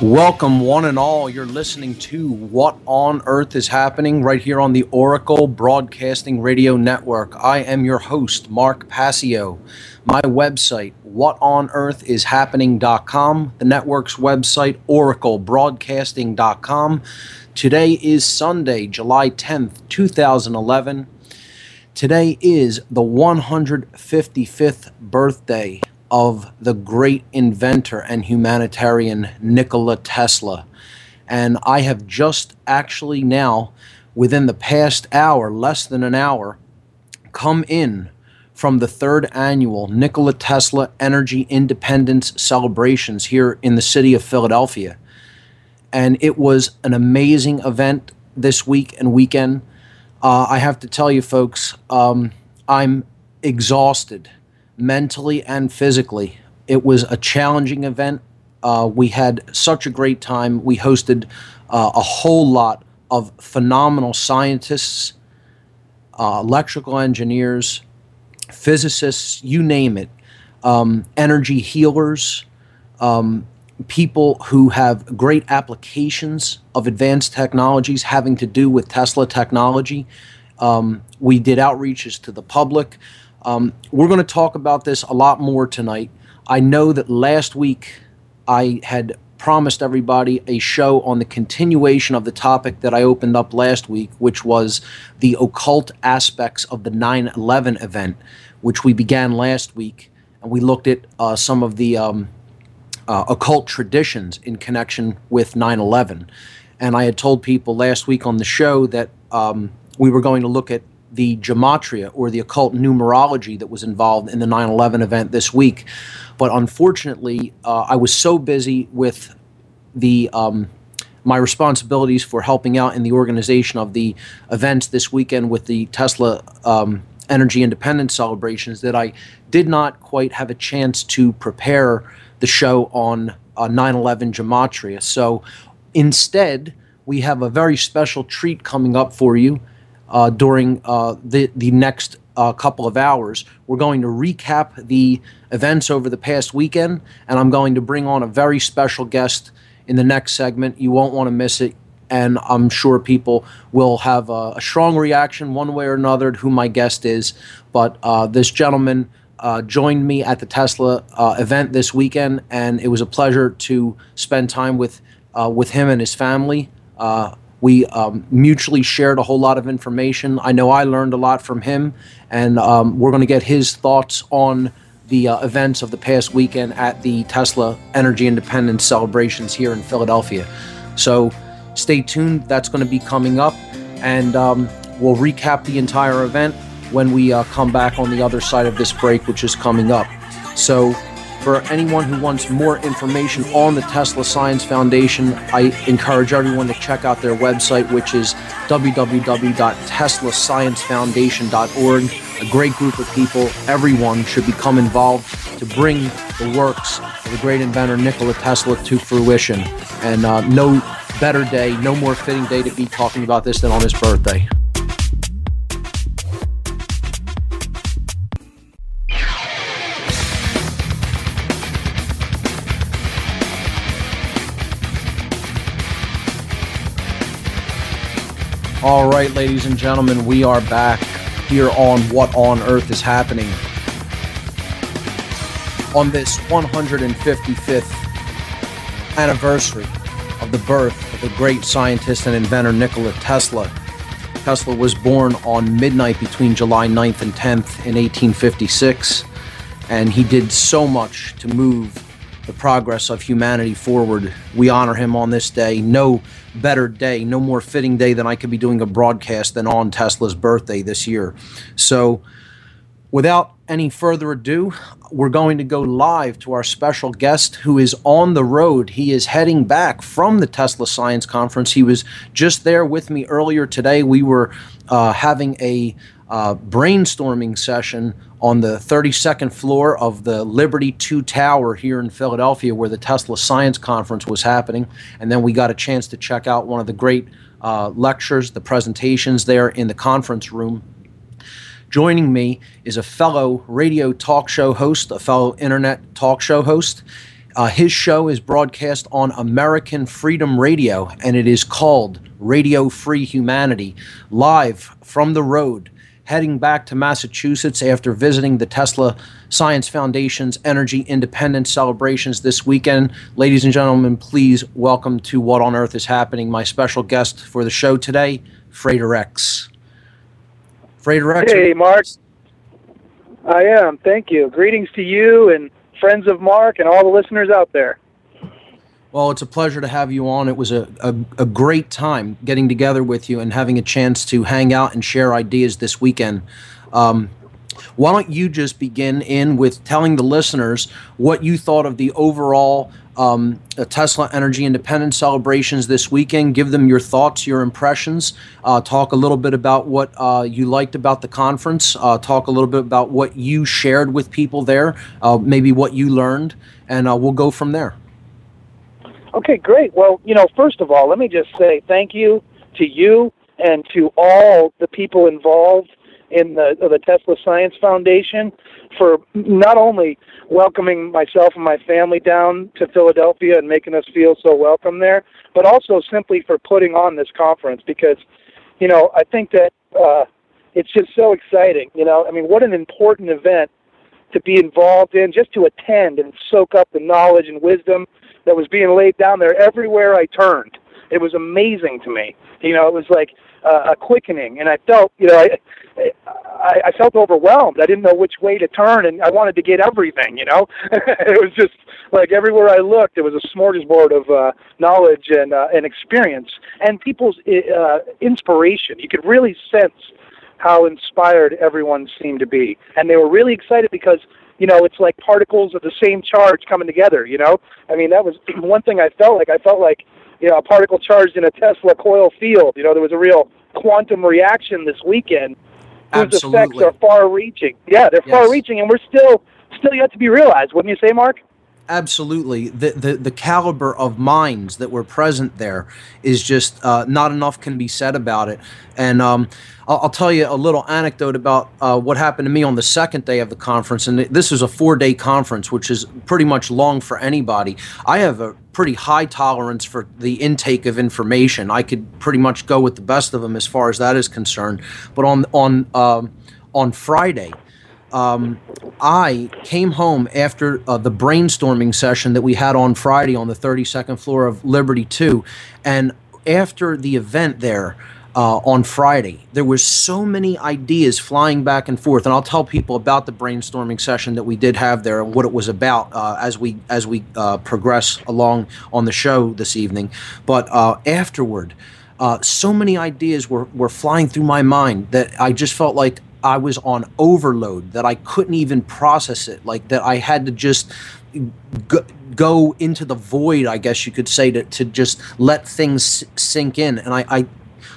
Welcome, one and all. You're listening to What on Earth is Happening right here on the Oracle Broadcasting Radio Network. I am your host, Mark Passio. My website, whatonearthishappening.com. The network's website, oraclebroadcasting.com. Today is Sunday, July 10th, 2011. Today is the 155th birthday of the great inventor and humanitarian Nikola Tesla. And I have just actually now, within the past hour, less than an hour, come in from the third annual Nikola Tesla Energy Independence celebrations here in the city of Philadelphia. And it was an amazing event this week and weekend. Uh, I have to tell you, folks, um, I'm exhausted mentally and physically. It was a challenging event. Uh, we had such a great time. We hosted uh, a whole lot of phenomenal scientists, uh, electrical engineers, physicists, you name it, um, energy healers, um, people who have great applications of advanced technologies having to do with Tesla technology. Um, we did outreaches to the public. Um, we're going to talk about this a lot more tonight. I know that last week I had promised everybody a show on the continuation of the topic that I opened up last week, which was the occult aspects of the 9 11 event, which we began last week. And we looked at uh, some of the um, uh, occult traditions in connection with 9 11. And I had told people last week on the show that um, we were going to look at the gematria or the occult numerology that was involved in the 9 11 event this week. But unfortunately, uh, I was so busy with the um, my responsibilities for helping out in the organization of the events this weekend with the Tesla um, Energy Independence celebrations that I did not quite have a chance to prepare the show on uh, 9 11 gematria. So instead, we have a very special treat coming up for you uh, during uh, the the next uh, couple of hours. We're going to recap the events over the past weekend, and I'm going to bring on a very special guest in the next segment. You won't want to miss it, and I'm sure people will have a, a strong reaction one way or another to who my guest is. But uh, this gentleman. Uh, joined me at the Tesla uh, event this weekend, and it was a pleasure to spend time with with him and his family. We um, mutually shared a whole lot of information. I know I learned a lot from him, and um, we're going to get his thoughts on the uh, events of the past weekend at the Tesla Energy Independence celebrations here in Philadelphia. So stay tuned. That's going to be coming up, and um, we'll recap the entire event when we uh, come back on the other side of this break, which is coming up. So for anyone who wants more information on the Tesla Science Foundation, I encourage everyone to check out their website, which is www.teslasciencefoundation.org. A great group of people. Everyone should become involved to bring the works of the great inventor Nikola Tesla to fruition. And uh, no better day, no more fitting day to be talking about this than on his birthday. All right, ladies and gentlemen, we are back here on What on Earth is Happening. On this 155th anniversary of the birth of the great scientist and inventor Nikola Tesla. Tesla was born on midnight between July 9th and 10th in 1856, and he did so much to move the progress of humanity forward. We honor him on this day. No better day, no more fitting day than I could be doing a broadcast than on Tesla's birthday this year. So, without any further ado, we're going to go live to our special guest who is on the road. He is heading back from the Tesla Science Conference. He was just there with me earlier today. We were uh, having a uh, brainstorming session on the 32nd floor of the Liberty 2 Tower here in Philadelphia, where the Tesla Science Conference was happening. And then we got a chance to check out one of the great uh, lectures, the presentations there in the conference room. Joining me is a fellow radio talk show host, a fellow internet talk show host. Uh, his show is broadcast on American Freedom Radio, and it is called Radio Free Humanity, live from the road heading back to Massachusetts after visiting the Tesla Science Foundation's Energy Independence celebrations this weekend. Ladies and gentlemen, please welcome to What on Earth is Happening, my special guest for the show today, Frater X. Frater X. Hey, Mark. I am. Thank you. Greetings to you and friends of Mark and all the listeners out there. Well, it's a pleasure to have you on. It was a, a, a, great time getting together with you and having a chance to hang out and share ideas this weekend. Um, why don't you just begin in with telling the listeners what you thought of the overall um, uh, Tesla Energy Independence celebrations this weekend? Give them your thoughts, your impressions. Uh, talk a little bit about what uh, you liked about the conference. Uh, talk a little bit about what you shared with people there, uh, maybe what you learned, and uh, we'll go from there. Okay, great. Well, you know, first of all, let me just say thank you to you and to all the people involved in the the Tesla Science Foundation for not only welcoming myself and my family down to Philadelphia and making us feel so welcome there, but also simply for putting on this conference because, you know, I think that uh, it's just so exciting. You know, I mean, what an important event to be involved in, just to attend and soak up the knowledge and wisdom that was being laid down there everywhere I turned. It was amazing to me. You know, it was like uh, a quickening, and I felt, you know, I, I, I felt overwhelmed. I didn't know which way to turn, and I wanted to get everything. You know, it was just like everywhere I looked, it was a smorgasbord of uh, knowledge and uh, and experience, and people's uh, inspiration. You could really sense how inspired everyone seemed to be, and they were really excited because you know, it's like particles of the same charge coming together, you know? I mean, that was one thing I felt like. I felt like, you know, a particle charged in a Tesla coil field. You know, there was a real quantum reaction this weekend whose Absolutely. effects are far reaching. Yeah, they're Yes. far reaching and we're still still yet to be realized, wouldn't you say, Mark? Absolutely. The, the the caliber of minds that were present there is just uh, not enough can be said about it. And um, I'll, I'll tell you a little anecdote about uh, what happened to me on the second day of the conference. And this is a four day conference, which is pretty much long for anybody. I have a pretty high tolerance for the intake of information. I could pretty much go with the best of them as far as that is concerned. But on on um, on Friday, um, I came home after uh, the brainstorming session that we had on Friday on the 32nd floor of Liberty 2. And after the event there uh, on Friday, there was so many ideas flying back and forth. And I'll tell people about the brainstorming session that we did have there and what it was about uh, as we as we uh, progress along on the show this evening. But uh, afterward, uh, so many ideas were, were flying through my mind that I just felt like I was on overload, that I couldn't even process it, like that I had to just go, go into the void, I guess you could say, to, to just let things sink in. And I, I,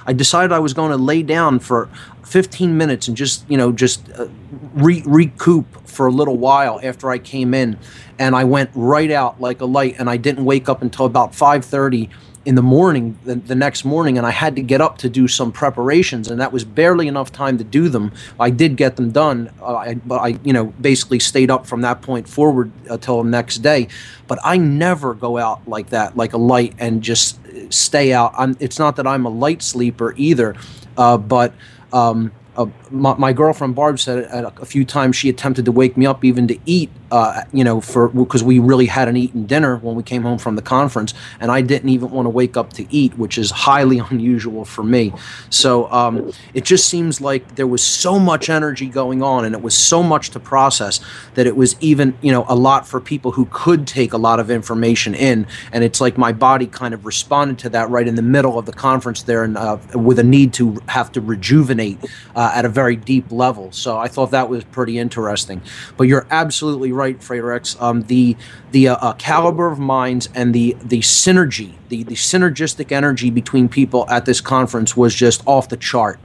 I decided I was going to lay down for 15 minutes and just, you know, just uh, re- recoup for a little while after I came in. And I went right out like a light, and I didn't wake up until about 5:30 in the morning, the, the next morning, and I had to get up to do some preparations, and that was barely enough time to do them. I did get them done, uh, I, but I, you know, basically stayed up from that point forward until the next day. But I never go out like that, like a light, and just stay out. I'm, it's not that I'm a light sleeper either, uh, but. Um, uh, my, my, girlfriend Barb said a, a, few times she attempted to wake me up even to eat, uh, you know, for because we really hadn't eaten dinner when we came home from the conference, and I didn't even want to wake up to eat, which is highly unusual for me. So um, it just seems like there was so much energy going on, and it was so much to process that it was even, you know, a lot for people who could take a lot of information in, and it's like my body kind of responded to that right in the middle of the conference there, and uh, with a need to have to rejuvenate uh, at a very deep level. So I thought that was pretty interesting. But you're absolutely right, Frater Um, the the uh, uh, caliber of minds and the the synergy, the the synergistic energy between people at this conference was just off the chart.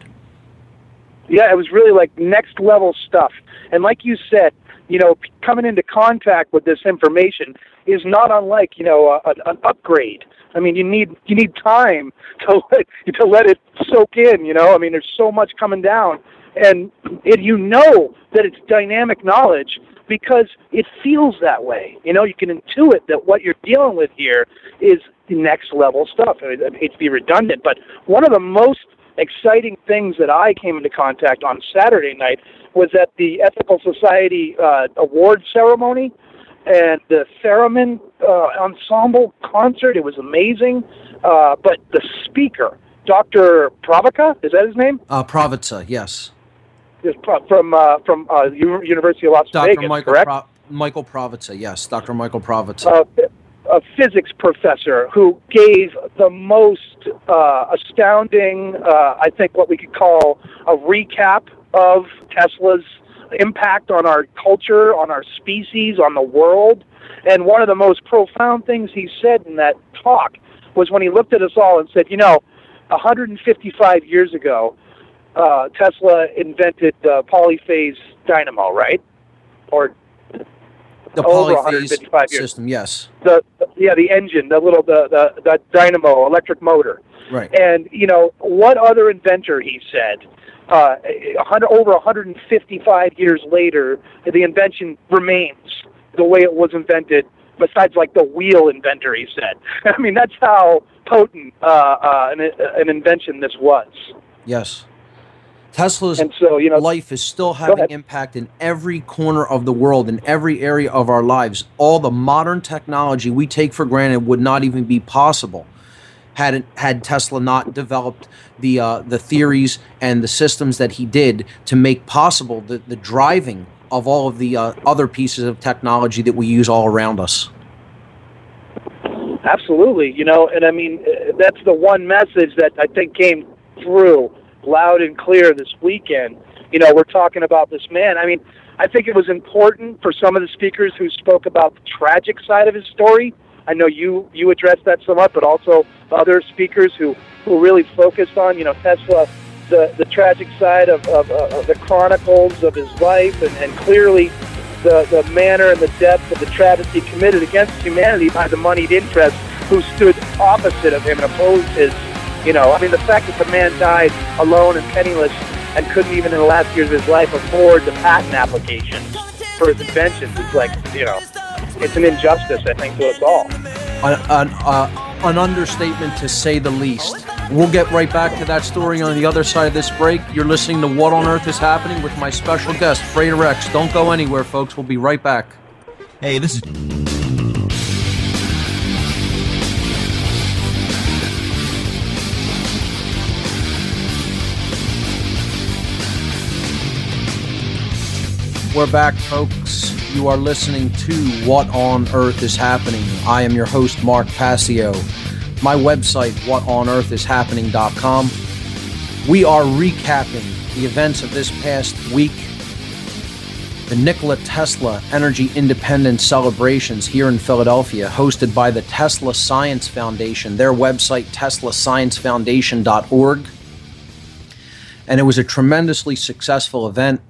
Yeah, it was really like next level stuff. And like you said, you know, coming into contact with this information is not unlike, you know, a, an upgrade. I mean, you need you need time to let, to let it soak in. You know, I mean, there's so much coming down, and it, you know that it's dynamic knowledge because it feels that way. You know, you can intuit that what you're dealing with here is next level stuff. I, I hate to be redundant, but one of the most exciting things that I came into contact on Saturday night was at the Ethical Society uh, award ceremony and the theremin uh, ensemble concert. It was amazing. Uh, but the speaker, Dr. Pravica, is that his name? Uh, Pravica, yes. From uh, from uh, University of Las Dr. Vegas, Michael correct? Pro- Michael Pravica, yes, Dr. Michael Pravica. A physics professor who gave the most uh, astounding, uh, I think, what we could call a recap of Tesla's impact on our culture, on our species, on the world. And one of the most profound things he said in that talk was when he looked at us all and said, you know, 155 years ago, uh, Tesla invented the polyphase dynamo, right? Or the polyphase system, yes. The, the, yeah, the engine, the little the, the the dynamo, electric motor. Right. And you know what other inventor he said uh, 100, over 155 years later, the invention remains the way it was invented. Besides, like the wheel inventor, he said. I mean, that's how potent uh, uh, an, an invention this was. Yes. Tesla's and so, you know, life is still having impact in every corner of the world, in every area of our lives. All the modern technology we take for granted would not even be possible had had Tesla not developed the uh, the theories and the systems that he did to make possible the, the driving of all of the uh, other pieces of technology that we use all around us. Absolutely, you know, and I mean that's the one message that I think came through loud and clear this weekend. You know, we're talking about this man. I mean, I think it was important for some of the speakers who spoke about the tragic side of his story I know you you addressed that somewhat, but also other speakers who who really focused on you know Tesla, the the tragic side of of, of the chronicles of his life, and, and clearly the the manner and the depth of the travesty committed against humanity by the moneyed interests who stood opposite of him and opposed his. You know, I mean, the fact that the man died alone and penniless and couldn't even in the last years of his life afford the patent application for his inventions is like, you know, it's an injustice, I think, to us all. An, an, uh, an understatement to say the least. We'll get right back to that story on the other side of this break. You're listening to What on Earth is Happening with my special guest, Frater X. Don't go anywhere, folks. We'll be right back. Hey, this is. We're back, folks. You are listening to What on Earth is Happening. I am your host, Mark Passio. My website, whatonearthishappening.com. We are recapping the events of this past week. The Nikola Tesla Energy Independence celebrations here in Philadelphia, hosted by the Tesla Science Foundation, their website, teslasciencefoundation.org. And it was a tremendously successful event.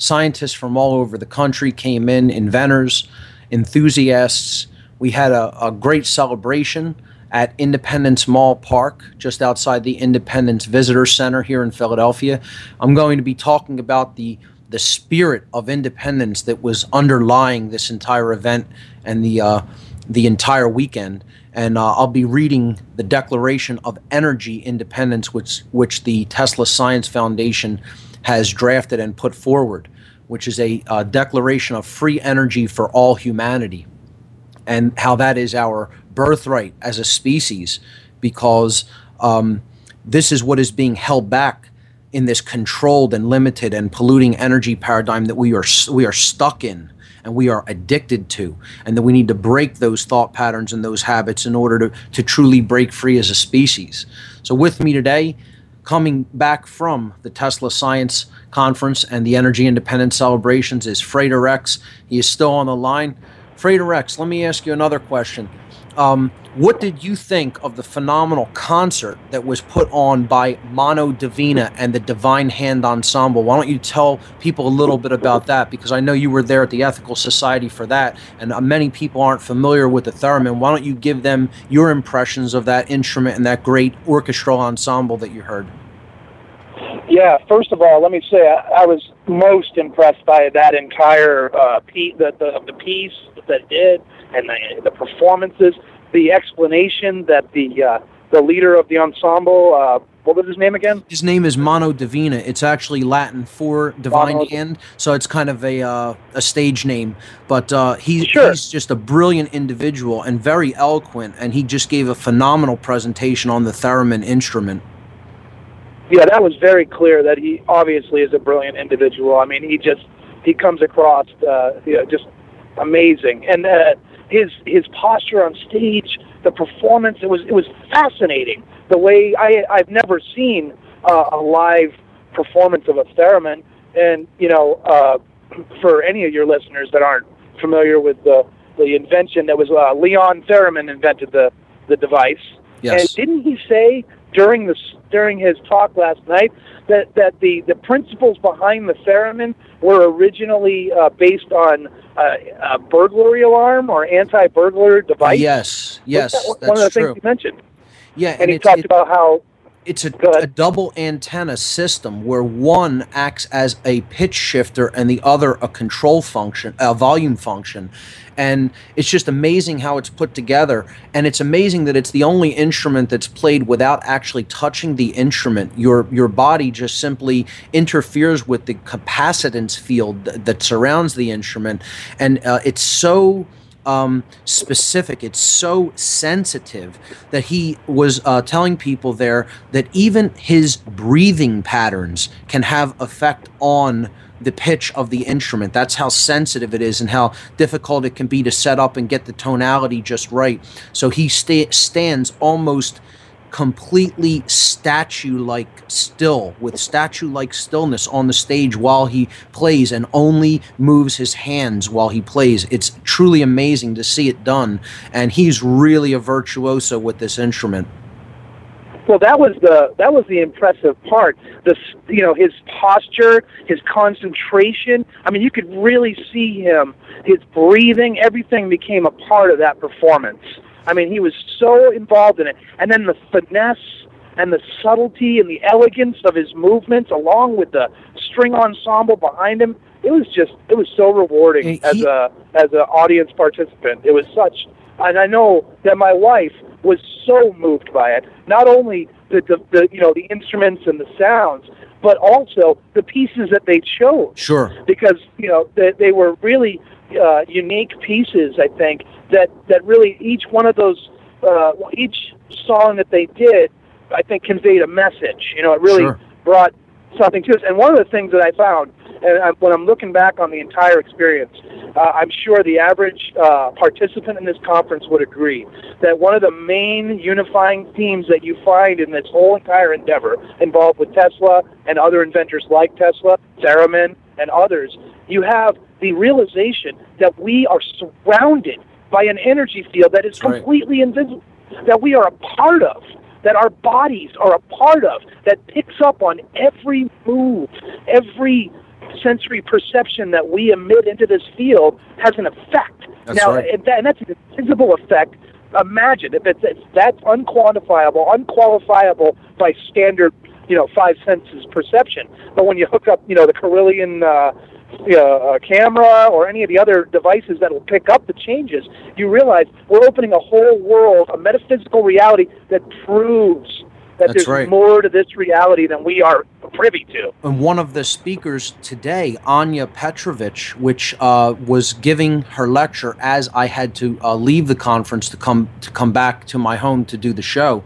Scientists from all over the country came in, inventors, enthusiasts. We had a, a great celebration at Independence Mall Park, just outside the Independence Visitor Center here in Philadelphia. I'm going to be talking about the the spirit of independence that was underlying this entire event and the uh, the entire weekend. And uh, I'll be reading the Declaration of Energy Independence, which which the Tesla Science Foundation has drafted and put forward, which is a uh, declaration of free energy for all humanity, and how that is our birthright as a species, because um, this is what is being held back in this controlled and limited and polluting energy paradigm that we are we are stuck in and we are addicted to and that we need to break those thought patterns and those habits in order to, to truly break free as a species. So with me today coming back from the tesla science conference and the energy independence celebrations is frater X he is still on the line. Frater X let me ask you another question um, what did you think of the phenomenal concert that was put on by Mano Divina and the Divine Hand Ensemble? Why don't you tell people a little bit about that? Because I know you were there at the Ethical Society for that, and uh, many people aren't familiar with the theremin. Why don't you give them your impressions of that instrument and that great orchestral ensemble that you heard? Yeah, first of all, let me say I, I was most impressed by that entire uh, piece, the, the the piece that did, and the, the performances the explanation that the uh, the leader of the ensemble, uh, what was his name again? His name is Mano Divina. It's actually Latin for divine Mono. hand, so it's kind of a uh, a stage name. But uh, he, sure. he's just a brilliant individual and very eloquent, and he just gave a phenomenal presentation on the theremin instrument. Yeah, that was very clear that he obviously is a brilliant individual. I mean, he just he comes across uh, you know, just amazing, and uh, his his posture on stage, the performance. It was it was fascinating. The way I I've never seen uh, a live performance of a theremin, and you know, uh, for any of your listeners that aren't familiar with the the invention that was uh, Leon Theremin invented the the device. Yes. And didn't he say during the during his talk last night that that the the principles behind the theremin were originally uh, based on uh, a burglary alarm or anti-burglar device. Yes, yes, that, that's one of the true. things he mentioned. Yeah, and, and he talked about how it's a, a, double antenna system where one acts as a pitch shifter and the other a control function, a volume function. And it's just amazing how it's put together. And it's amazing that it's the only instrument that's played without actually touching the instrument. Your your body just simply interferes with the capacitance field that, that surrounds the instrument, and uh, it's so um, specific. It's so sensitive that he was uh, telling people there that even his breathing patterns can have effect on the pitch of the instrument. That's how sensitive it is and how difficult it can be to set up and get the tonality just right. So he sta- stands almost completely statue like still with statue like stillness on the stage while he plays and only moves his hands while he plays. It's truly amazing to see it done and he's really a virtuoso with this instrument. Well that was the that was the impressive part. The you know his posture his concentration. I mean you could really see him his breathing everything became a part of that performance I mean, he was so involved in it. And then the finesse and the subtlety and the elegance of his movements, along with the string ensemble behind him, it was just it was so rewarding he, as a as an audience participant. It was such, and I know that my wife was so moved by it. Not only the, the, the you know the instruments and the sounds, but also the pieces that they chose. Sure. Because you know they, they were really uh, unique pieces. I think that that really each one of those uh, each song that they did, I think conveyed a message. You know, it really sure. brought something to us. And one of the things that I found, and I, when I'm looking back on the entire experience, uh, I'm sure the average uh, participant in this conference would agree that one of the main unifying themes that you find in this whole entire endeavor, involved with Tesla and other inventors like Tesla, Theremin, and others, you have the realization that we are surrounded by an energy field that is That's completely right. invisible, that we are a part of, that our bodies are a part of, that picks up on every move, every sensory perception that we emit into this field has an effect. That's now, right. and, that, and that's an invisible effect imagine if it's, it's that's unquantifiable, unqualifiable by standard, you know, five senses perception. But when you hook up, you know, the Kirlian uh, uh, camera or any of the other devices that will pick up the changes, you realize we're opening a whole world, a metaphysical reality that proves that That's there's right. more to this reality than we are privy to. And one of the speakers today, Anya Petrovich, which uh, was giving her lecture as I had to uh, leave the conference to come to come back to my home to do the show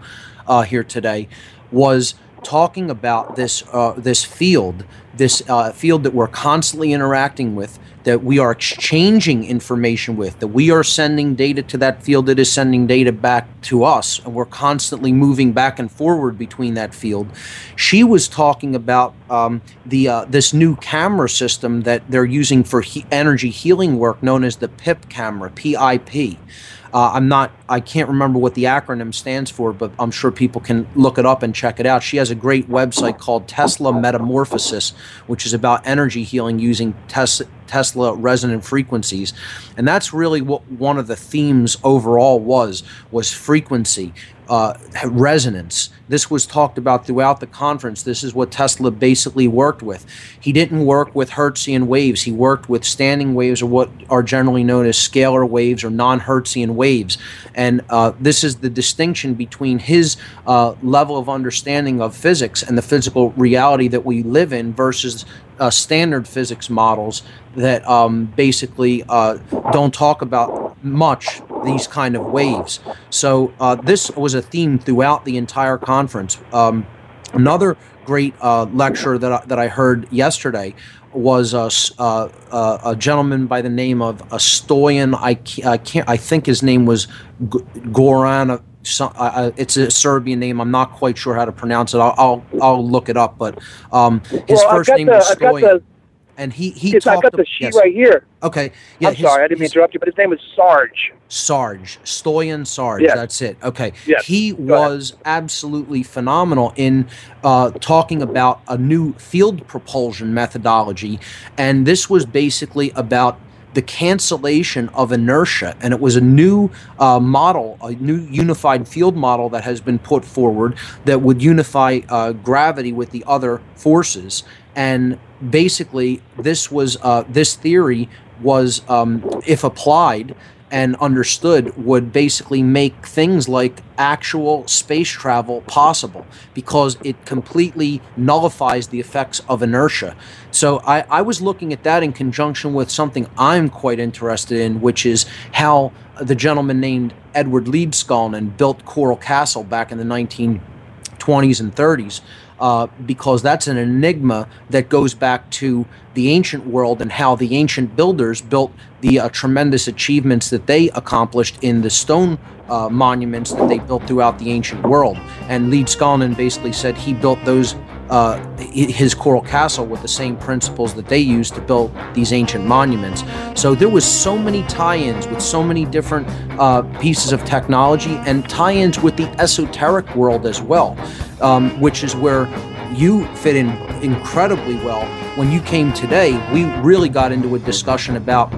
uh, here today, was talking about this uh, this field, this uh, field that we're constantly interacting with, that we are exchanging information with, that we are sending data to that field that is sending data back to us, and we're constantly moving back and forward between that field. She was talking about um, the uh, this new camera system that they're using for he- energy healing work, known as the PIP camera, PIP. Uh, I'm not, I can't remember what the acronym stands for, but I'm sure people can look it up and check it out. She has a great website called Tesla Metamorphosis, which is about energy healing using tes- Tesla resonant frequencies. And that's really what one of the themes overall was, was frequency. Uh, resonance. This was talked about throughout the conference. This is what Tesla basically worked with. He didn't work with Hertzian waves. He worked with standing waves, or what are generally known as scalar waves or non-Hertzian waves. And uh, this is the distinction between his uh, level of understanding of physics and the physical reality that we live in versus uh, standard physics models that um, basically uh, don't talk about much these kind of waves. So uh, this was a theme throughout the entire conference. Um, another great uh, lecture that I, that I heard yesterday was a, uh, uh, a gentleman by the name of Stoyan. I, I can't. I think his name was G- Goran. So, uh, it's a Serbian name. I'm not quite sure how to pronounce it. I'll I'll, I'll look it up. But um, his well, first name the, was Stoyan, and he he yes, I've got the sheet yes. right here. Okay. Yeah. I'm his- sorry, I didn't mean to interrupt you, but his name was Sarg. Sarg, Stoyan Sarg. Yes. That's it. Okay. Yes. He Go ahead. was absolutely phenomenal in uh, talking about a new field propulsion methodology. And this was basically about the cancellation of inertia. And it was a new uh, model, a new unified field model that has been put forward that would unify uh, gravity with the other forces. And basically, this was uh, this theory was, um, if applied, and understood would basically make things like actual space travel possible because it completely nullifies the effects of inertia. So I, I was looking at that in conjunction with something I'm quite interested in, which is how the gentleman named Edward Leedskalnin built Coral Castle back in the 1920s and 30s. Uh, because that's an enigma that goes back to the ancient world and how the ancient builders built the uh, tremendous achievements that they accomplished in the stone uh, monuments that they built throughout the ancient world. And Leedskalnin basically said he built those uh, his coral castle with the same principles that they used to build these ancient monuments. So there was so many tie-ins with so many different uh, pieces of technology and tie-ins with the esoteric world as well, um, which is where you fit in incredibly well. When you came today, we really got into a discussion about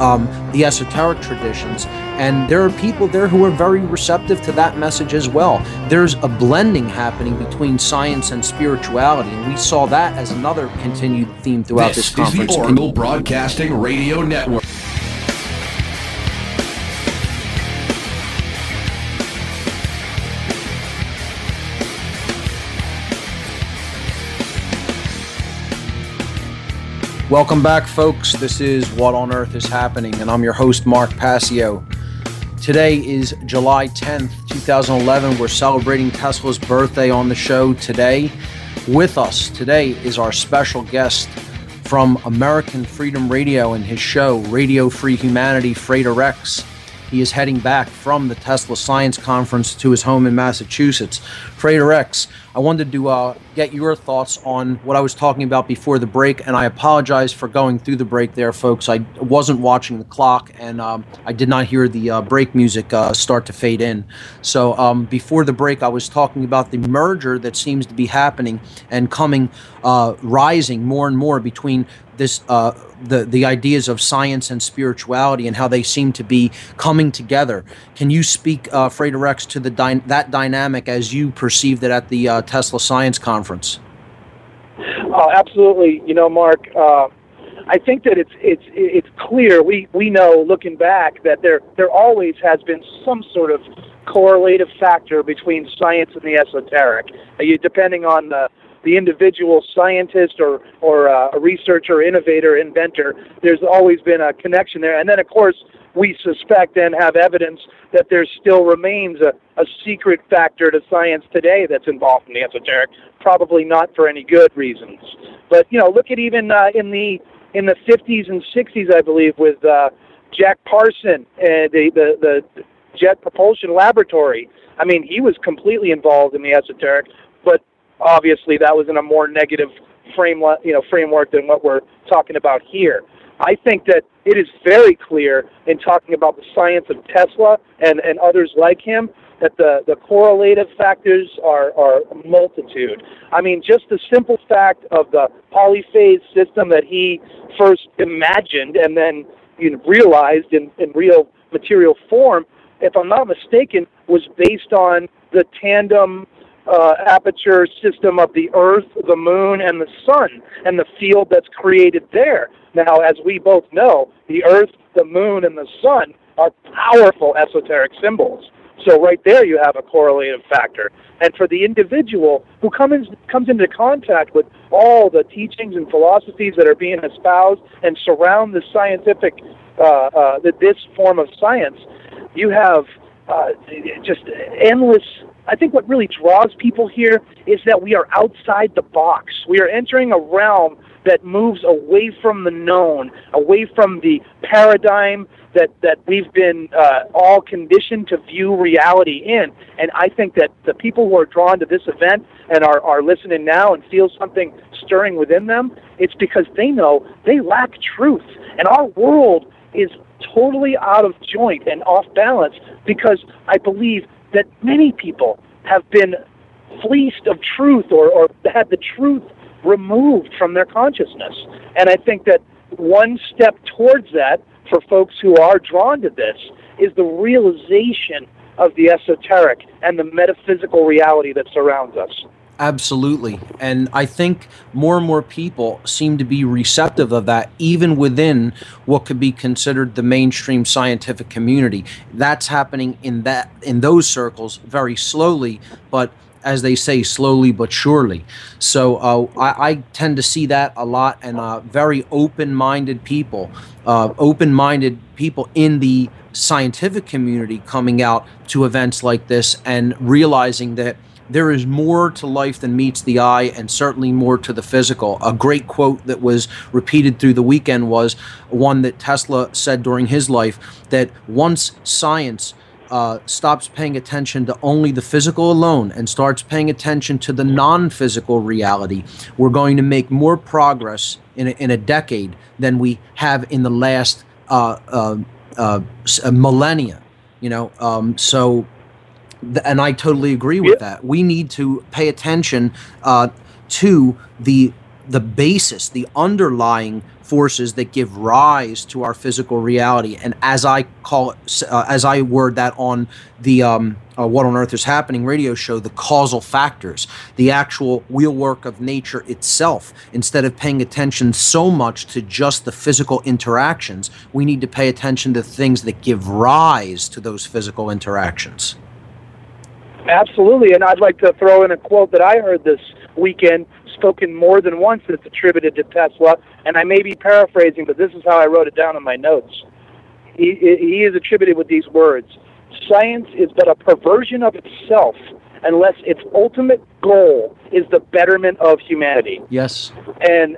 um, the esoteric traditions. And there are people there who are very receptive to that message as well. There's a blending happening between science and spirituality. And we saw that as another continued theme throughout this, This is conference. the Oracle Broadcasting Radio Network. Welcome back, folks. This is What on Earth is Happening, and I'm your host, Mark Passio. Today is July 10th, 2011. We're celebrating Tesla's birthday on the show today. With us today is our special guest from American Freedom Radio and his show, Radio Free Humanity, Frater X. He is heading back from the Tesla Science Conference to his home in Massachusetts. Frater X, I wanted to uh, get your thoughts on what I was talking about before the break, and I apologize for going through the break there, folks. I wasn't watching the clock, and um, I did not hear the uh, break music uh, start to fade in. So um, before the break, I was talking about the merger that seems to be happening and coming, uh, rising more and more between this uh, the the ideas of science and spirituality and how they seem to be coming together. Can you speak, uh, Frater X, to the dy- that dynamic as you perceived it at the uh, Tesla Science Conference? Uh, absolutely. You know, Mark. Uh, I think that it's it's it's clear. We we know looking back that there there always has been some sort of correlative factor between science and the esoteric. Uh, you, depending on the the individual scientist or or uh, a researcher, innovator, inventor. There's always been a connection there, and then of course we suspect and have evidence that there still remains a, a secret factor to science today that's involved in the esoteric. Probably not for any good reasons, but you know, look at even uh, in the in the 50s and 60s, I believe, with uh, Jack Parson, uh, the, the the Jet Propulsion Laboratory. I mean, he was completely involved in the esoteric, obviously that was in a more negative frame, you know, framework than what we're talking about here. I think that it is very clear in talking about the science of Tesla and, and others like him that the, the correlative factors are, are a multitude. I mean, just the simple fact of the polyphase system that he first imagined and then you know, realized in, in real material form, if I'm not mistaken, was based on the tandem uh, aperture system of the Earth, the Moon, and the Sun, and the field that's created there. Now, as we both know, the Earth, the Moon, and the Sun are powerful esoteric symbols. So right there, you have a correlative factor. And for the individual who comes comes into contact with all the teachings and philosophies that are being espoused and surround the scientific, uh, uh, this form of science, you have uh, just endless I think what really draws people here is that we are outside the box. We are entering a realm that moves away from the known, away from the paradigm that, that we've been uh, all conditioned to view reality in. And I think that the people who are drawn to this event and are, are listening now and feel something stirring within them, it's because they know they lack truth. And our world is totally out of joint and off balance because I believe that many people have been fleeced of truth or, or had the truth removed from their consciousness. And I think that one step towards that for folks who are drawn to this is the realization of the esoteric and the metaphysical reality that surrounds us. Absolutely. And I think more and more people seem to be receptive of that, even within what could be considered the mainstream scientific community. That's happening in that in those circles very slowly, but as they say, slowly but surely. So uh, I, I, tend to see that a lot, and uh, very open-minded people, uh, open-minded people in the scientific community coming out to events like this and realizing that there is more to life than meets the eye and certainly more to the physical. A great quote that was repeated through the weekend was one that Tesla said during his life that once science uh, stops paying attention to only the physical alone and starts paying attention to the non physical reality, we're going to make more progress in a, in a decade than we have in the last uh, uh, uh millennia. You know, um, so and I totally agree with that. We need to pay attention uh, to the the basis, the underlying forces that give rise to our physical reality. And as I call it, uh, as I word that on the um, uh, What on Earth is Happening radio show, the causal factors, the actual wheelwork of nature itself. Instead of paying attention so much to just the physical interactions, we need to pay attention to things that give rise to those physical interactions. Absolutely, and I'd like to throw in a quote that I heard this weekend, spoken more than once that's attributed to Tesla, and I may be paraphrasing, but this is how I wrote it down in my notes. He, he is attributed with these words Science is but a perversion of itself unless its ultimate goal is the betterment of humanity. Yes. And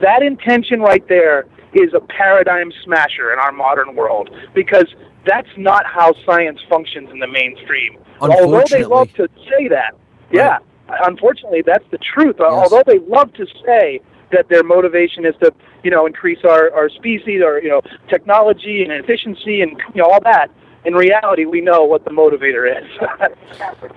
that intention right there is a paradigm smasher in our modern world because that's not how science functions in the mainstream. Although they love to say that, Yeah, unfortunately, that's the truth. Uh, yes. Although they love to say that their motivation is to, you know, increase our, our species or, you know, technology and efficiency and, you know, all that. In reality, we know what the motivator is.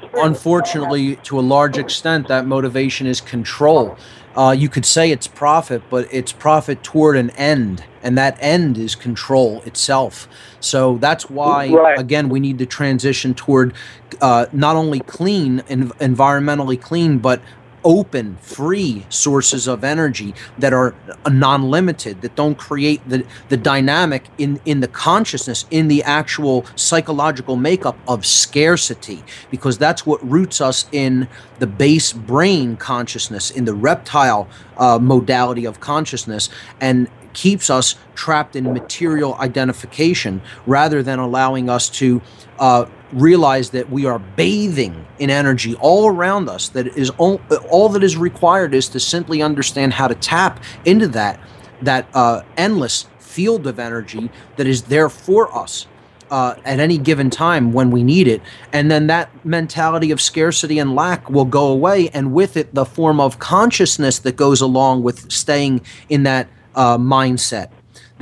Unfortunately, to a large extent, that motivation is control. Uh, you could say it's profit, but it's profit toward an end, and that end is control itself. So that's why, right. again, we need to transition toward uh, not only clean environmentally clean, but open, free sources of energy that are non-limited, that don't create the, the dynamic in, in the consciousness, in the actual psychological makeup of scarcity, because that's what roots us in the base brain consciousness, in the reptile uh, modality of consciousness, and keeps us trapped in material identification rather than allowing us to uh, realize that we are bathing in energy all around us that is all, all that is required is to simply understand how to tap into that that uh, endless field of energy that is there for us uh, at any given time when we need it. And then that mentality of scarcity and lack will go away. And with it, the form of consciousness that goes along with staying in that uh, mindset.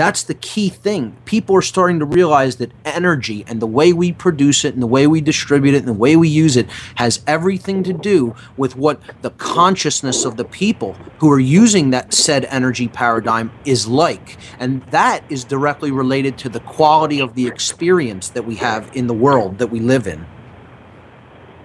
That's the key thing. People are starting to realize that energy and the way we produce it and the way we distribute it and the way we use it has everything to do with what the consciousness of the people who are using that said energy paradigm is like. And that is directly related to the quality of the experience that we have in the world that we live in.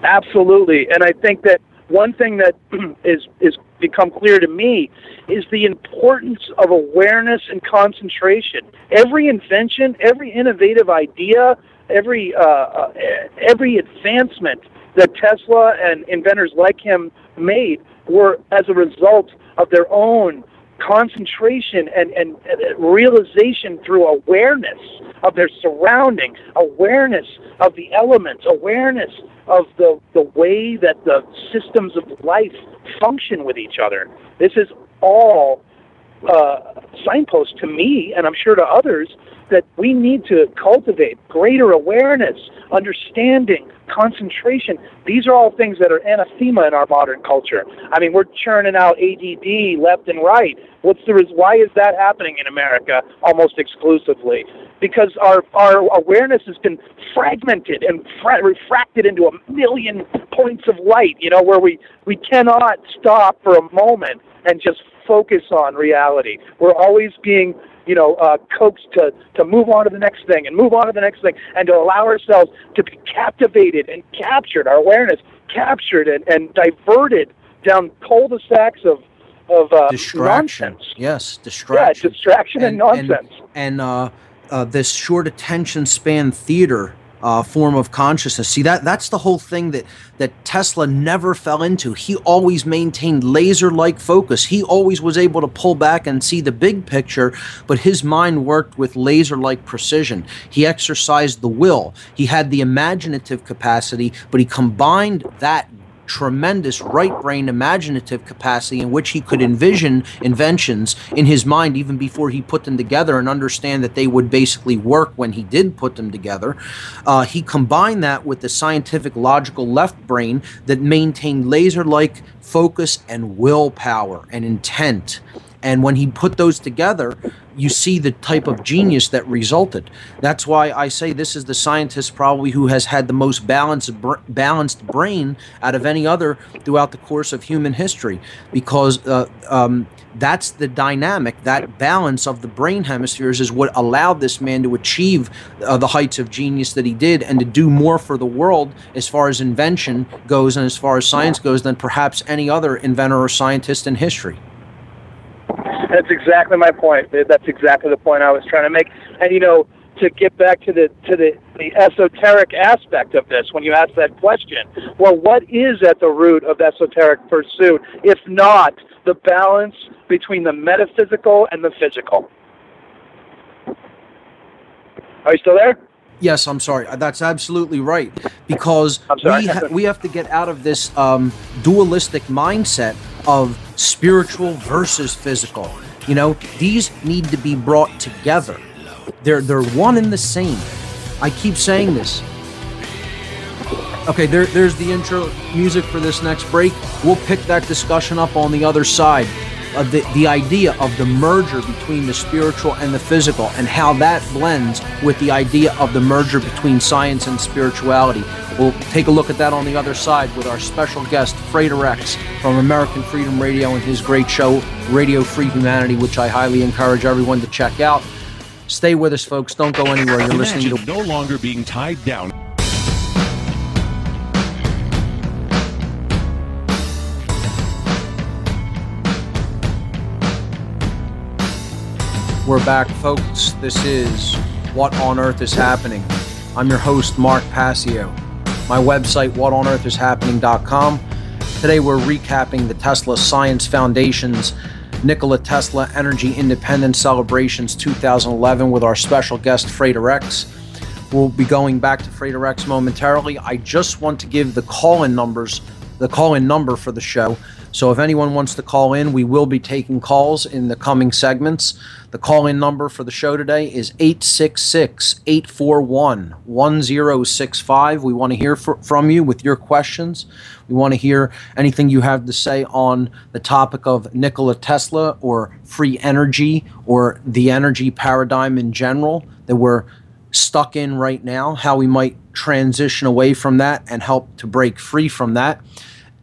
Absolutely. And I think that one thing that is is become clear to me is the importance of awareness and concentration. Every invention, every innovative idea, every uh, uh, every advancement that Tesla and inventors like him made were as a result of their own concentration and, and, realization through awareness of their surrounding, awareness of the elements, awareness of the, the way that the systems of life function with each other. This is all uh, signposts to me, and I'm sure to others, that we need to cultivate greater awareness, understanding, concentration. These are all things that are anathema in our modern culture. I mean, we're churning out ADD left and right. What's the why is that happening in America almost exclusively? Because our our awareness has been fragmented and fra- refracted into a million points of light. You know, where we we cannot stop for a moment and just focus on reality. We're always being you know, uh, coaxed to, to move on to the next thing and move on to the next thing and to allow ourselves to be captivated and captured, our awareness captured and, and diverted down cul-de-sacs of, of uh, distraction. nonsense. Yes, distraction. Yeah, distraction and, and nonsense. And, and uh, uh, this short attention span theater uh, form of consciousness. See that that's the whole thing that that Tesla never fell into. He always maintained laser-like focus. He always was able to pull back and see the big picture, but his mind worked with laser-like precision. He exercised the will. He had the imaginative capacity, but he combined that tremendous right brain imaginative capacity in which he could envision inventions in his mind even before he put them together and understand that they would basically work when he did put them together. Uh, he combined that with the scientific logical left brain that maintained laser like focus and willpower and intent. And when he put those together, you see the type of genius that resulted. That's why I say this is the scientist probably who has had the most balanced br- balanced brain out of any other throughout the course of human history, because uh, um, that's the dynamic, that balance of the brain hemispheres is what allowed this man to achieve uh, the heights of genius that he did, and to do more for the world as far as invention goes and as far as science goes than perhaps any other inventor or scientist in history. That's exactly my point. That's exactly the point I was trying to make. And you know, to get back to the to the, the esoteric aspect of this, when you ask that question, well, what is at the root of esoteric pursuit, if not the balance between the metaphysical and the physical? Are you still there? Yes, I'm sorry. That's absolutely right. Because we ha- we have to get out of this um, dualistic mindset of spiritual versus physical. You know, these need to be brought together. They're they're one and the same. I keep saying this. Okay, there, there's the intro music for this next break. We'll pick that discussion up on the other side. Uh, the, the idea of the merger between the spiritual and the physical and how that blends with the idea of the merger between science and spirituality. We'll take a look at that on the other side with our special guest, Frater X from American Freedom Radio and his great show, Radio Free Humanity, which I highly encourage everyone to check out. Stay with us, folks. Don't go anywhere. You're listening to no longer being tied down. We're back, folks. This is What on Earth is Happening. I'm your host, Mark Passio. My website, whatonearthishappening.com. Today, we're recapping the Tesla Science Foundation's Nikola Tesla Energy Independence Celebrations 2011 with our special guest, Frater X. We'll be going back to Frater X momentarily. I just want to give the call in numbers, the call in number for the show. So if anyone wants to call in, we will be taking calls in the coming segments. The call in number for the show today is 866 841 1065. We want to hear fr- from you with your questions. We want to hear anything you have to say on the topic of Nikola Tesla or free energy or the energy paradigm in general that we're stuck in right now, how we might transition away from that and help to break free from that.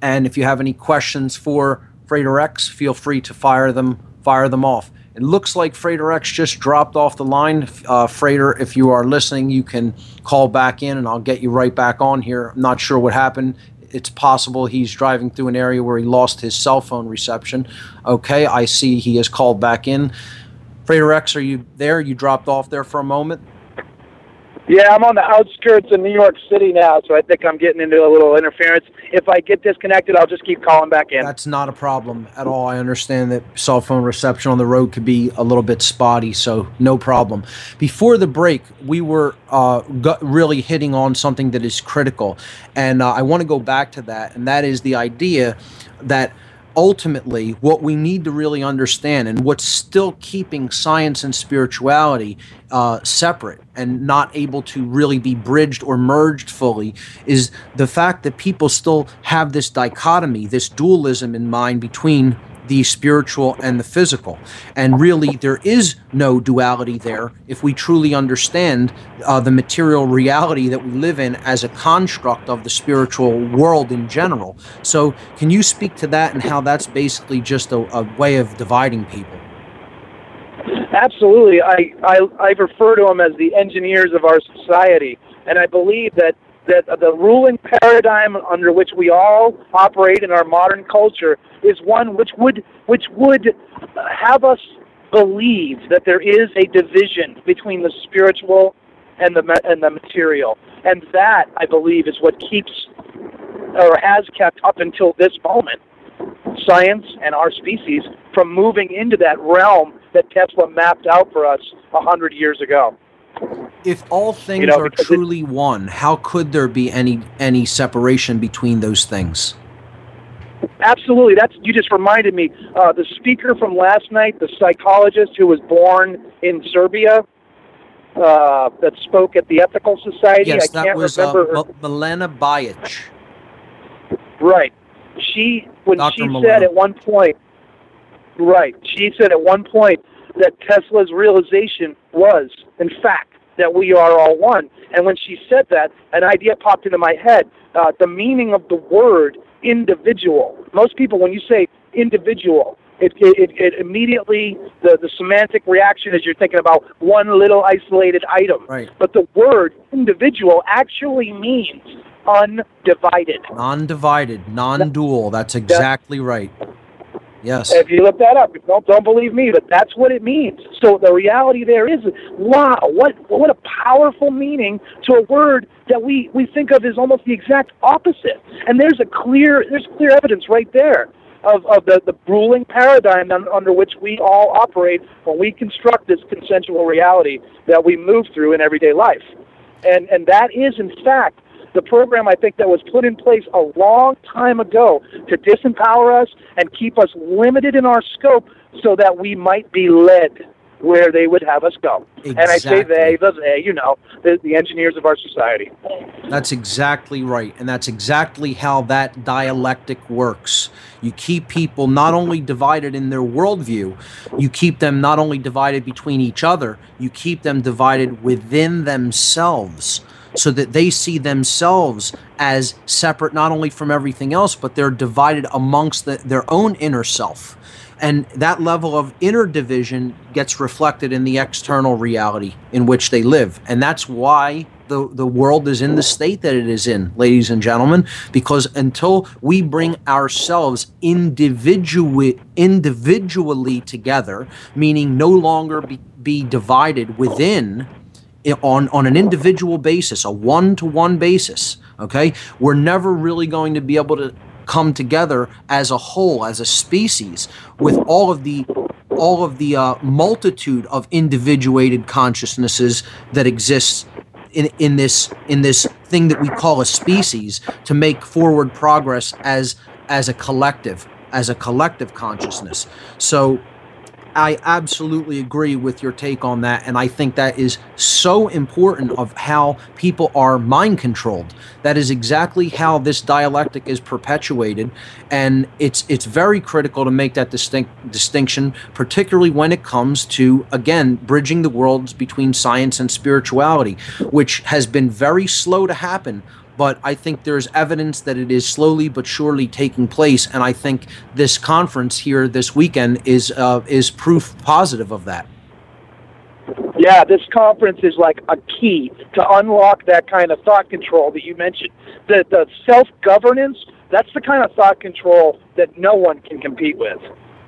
And if you have any questions for Frater X, feel free to fire them fire them off. It looks like Frater X just dropped off the line. Uh, Frater, if you are listening, you can call back in and I'll get you right back on here. I'm not sure what happened. It's possible he's driving through an area where he lost his cell phone reception. Okay, I see he has called back in. Frater X, are you there? You dropped off there for a moment. Yeah, I'm on the outskirts of New York City now, so I think I'm getting into a little interference. If I get disconnected, I'll just keep calling back in. That's not a problem at all. I understand that cell phone reception on the road could be a little bit spotty, so no problem. Before the break, we were uh, really hitting on something that is critical, and uh, I want to go back to that, and that is the idea that ultimately what we need to really understand and what's still keeping science and spirituality uh, separate and not able to really be bridged or merged fully is the fact that people still have this dichotomy, this dualism in mind between the spiritual and the physical. And really, there is no duality there if we truly understand uh, the material reality that we live in as a construct of the spiritual world in general. So, can you speak to that and how that's basically just a, a way of dividing people? Absolutely. I, I, I refer to them as the engineers of our society. And I believe that, that the ruling paradigm under which we all operate in our modern culture is one which would, which would have us believe that there is a division between the spiritual and the, and the material. And that, I believe, is what keeps or has kept up until this moment science and our species from moving into that realm that Tesla mapped out for us a hundred years ago. If all things know, are because it- truly one, how could there be any any separation between those things? Absolutely, that's you just reminded me. Uh, the speaker from last night, the psychologist who was born in Serbia, uh, that spoke at the Ethical Society. Yes, I that can't was uh, remember. M- Milena Bajic. Right. She when Dr. she said at one point right, she said at one point that Tesla's realization was, in fact, that we are all one. And when she said that, an idea popped into my head. Uh, the meaning of the word individual. Most people, when you say individual, it, it, it immediately the, the semantic reaction is you're thinking about one little isolated item. Right. But the word individual actually means undivided. Non-divided, non-dual. That's exactly right. Yes. If you look that up, don't don't believe me, but that's what it means. So the reality there is, wow, what what a powerful meaning to a word that we we think of as almost the exact opposite. And there's a clear there's clear evidence right there of, of the, the ruling paradigm un, under which we all operate when we construct this consensual reality that we move through in everyday life. And and that is in fact the program I think that was put in place a long time ago to disempower us and keep us limited in our scope so that we might be led where they would have us go. And I say they, the they, you know, the, the engineers of our society. That's exactly right. And that's exactly how that dialectic works. You keep people not only divided in their worldview, you keep them not only divided between each other, you keep them divided within themselves so that they see themselves as separate not only from everything else, but they're divided amongst the, their own inner self. And that level of inner division gets reflected in the external reality in which they live. And that's why the, the world is in the state that it is in, ladies and gentlemen, because until we bring ourselves individually, individually together, meaning no longer be, be divided within on on an individual basis, a one to one basis. Okay, we're never really going to be able to come together as a whole, as a species, with all of the all of the uh, multitude of individuated consciousnesses that exists in, in this in this thing that we call a species to make forward progress as as a collective as a collective consciousness so I absolutely agree with your take on that, and I think that is so important of how people are mind controlled. That is exactly how this dialectic is perpetuated, and it's it's very critical to make that distinct distinction, particularly when it comes to again bridging the worlds between science and spirituality, which has been very slow to happen but I think there's evidence that it is slowly but surely taking place, and I think this conference here this weekend is uh, is proof positive of that. Yeah, this conference is like a key to unlock that kind of thought control that you mentioned. The the self governance, that's the kind of thought control that no one can compete with.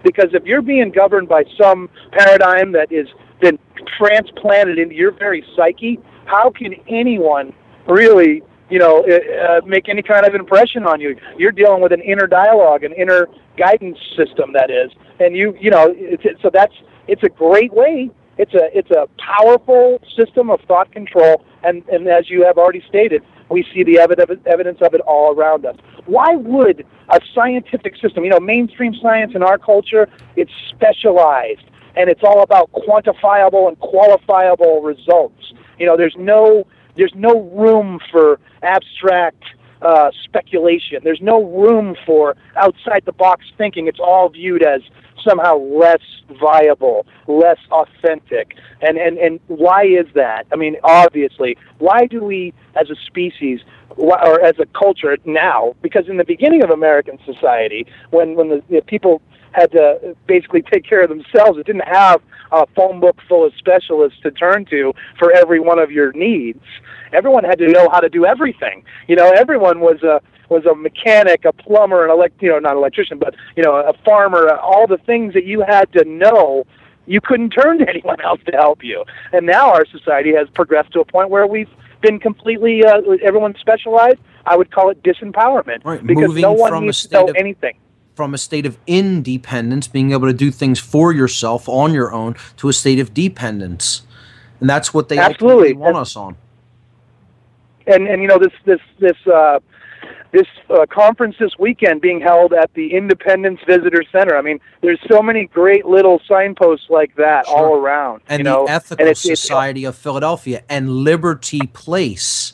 Because if you're being governed by some paradigm that is been transplanted into your very psyche, how can anyone really, you know, uh, make any kind of impression on you? You're dealing with an inner dialogue, an inner guidance system that is, and you, you know, it's, it, so that's it's a great way it's a it's a powerful system of thought control, and and as you have already stated, we see the evidence evidence of it all around us. Why would a scientific system, you know, mainstream science in our culture, it's specialized and it's all about quantifiable and qualifiable results. You know, there's no there's no room for abstract uh, speculation. There's no room for outside the box thinking. It's all viewed as somehow less viable, less authentic. And, and, and why is that? I mean, obviously, why do we as a species or as a culture now, because in the beginning of American society, when, when the, the people had to basically take care of themselves, it didn't have a phone book full of specialists to turn to for every one of your needs. Everyone had to know how to do everything. You know, everyone was a was a mechanic, a plumber, an elect, you know, not an electrician, but you know, a farmer. All the things that you had to know, you couldn't turn to anyone else to help you. And now our society has progressed to a point where we've been completely uh, everyone's specialized. I would call it disempowerment Right, because moving no one needs to know of- anything. From a state of independence, being able to do things for yourself on your own, to a state of dependence, and that's what they Absolutely. want us on. and and you know this this this uh, this uh, conference this weekend being held at the Independence Visitor Center. I mean, there's so many great little signposts like that Sure. all around. and you know, the Ethical and it's, it's Society of Philadelphia and Liberty Place.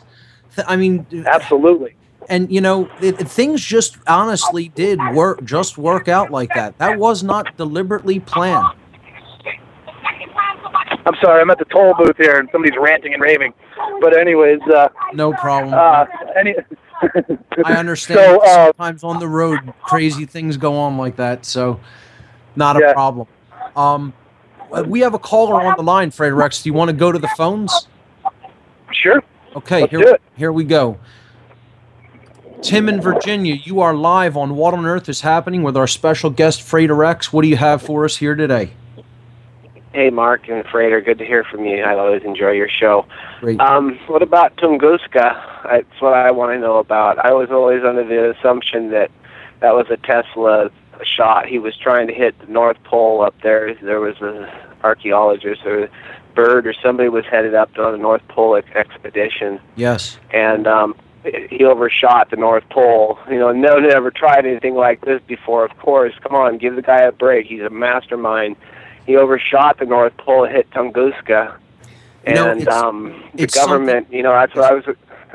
I mean, absolutely. And you know, it, things just honestly did work, just work out like that. That was not deliberately planned. I'm sorry, I'm at the toll booth here, and somebody's ranting and raving. But anyways, uh, No problem. uh, any. I understand. So, uh, sometimes on the road, crazy things go on like that, so not a Yeah. problem. Um, we have a caller on the line, Frater X. Do you want to go to the phones? sure. Okay, Let's here, here we go. Tim in Virginia, you are live on What on Earth is Happening with our special guest, Frater X. What do you have for us here today? Hey, Mark and Frater, good to hear from you. I always enjoy your show. Great. Um, what about Tunguska? That's what I want to know about. I was always under the assumption that that was a Tesla shot. He was trying to hit the North Pole up there. There was an archaeologist or bird or somebody was headed up on a North Pole ex- expedition, yes. and um, he overshot the North Pole. You know, no one ever tried anything like this before. Of course, come on, give the guy a break. He's a mastermind. he overshot the North Pole, hit Tunguska, and it's- um, the it's government. You know, that's what I was.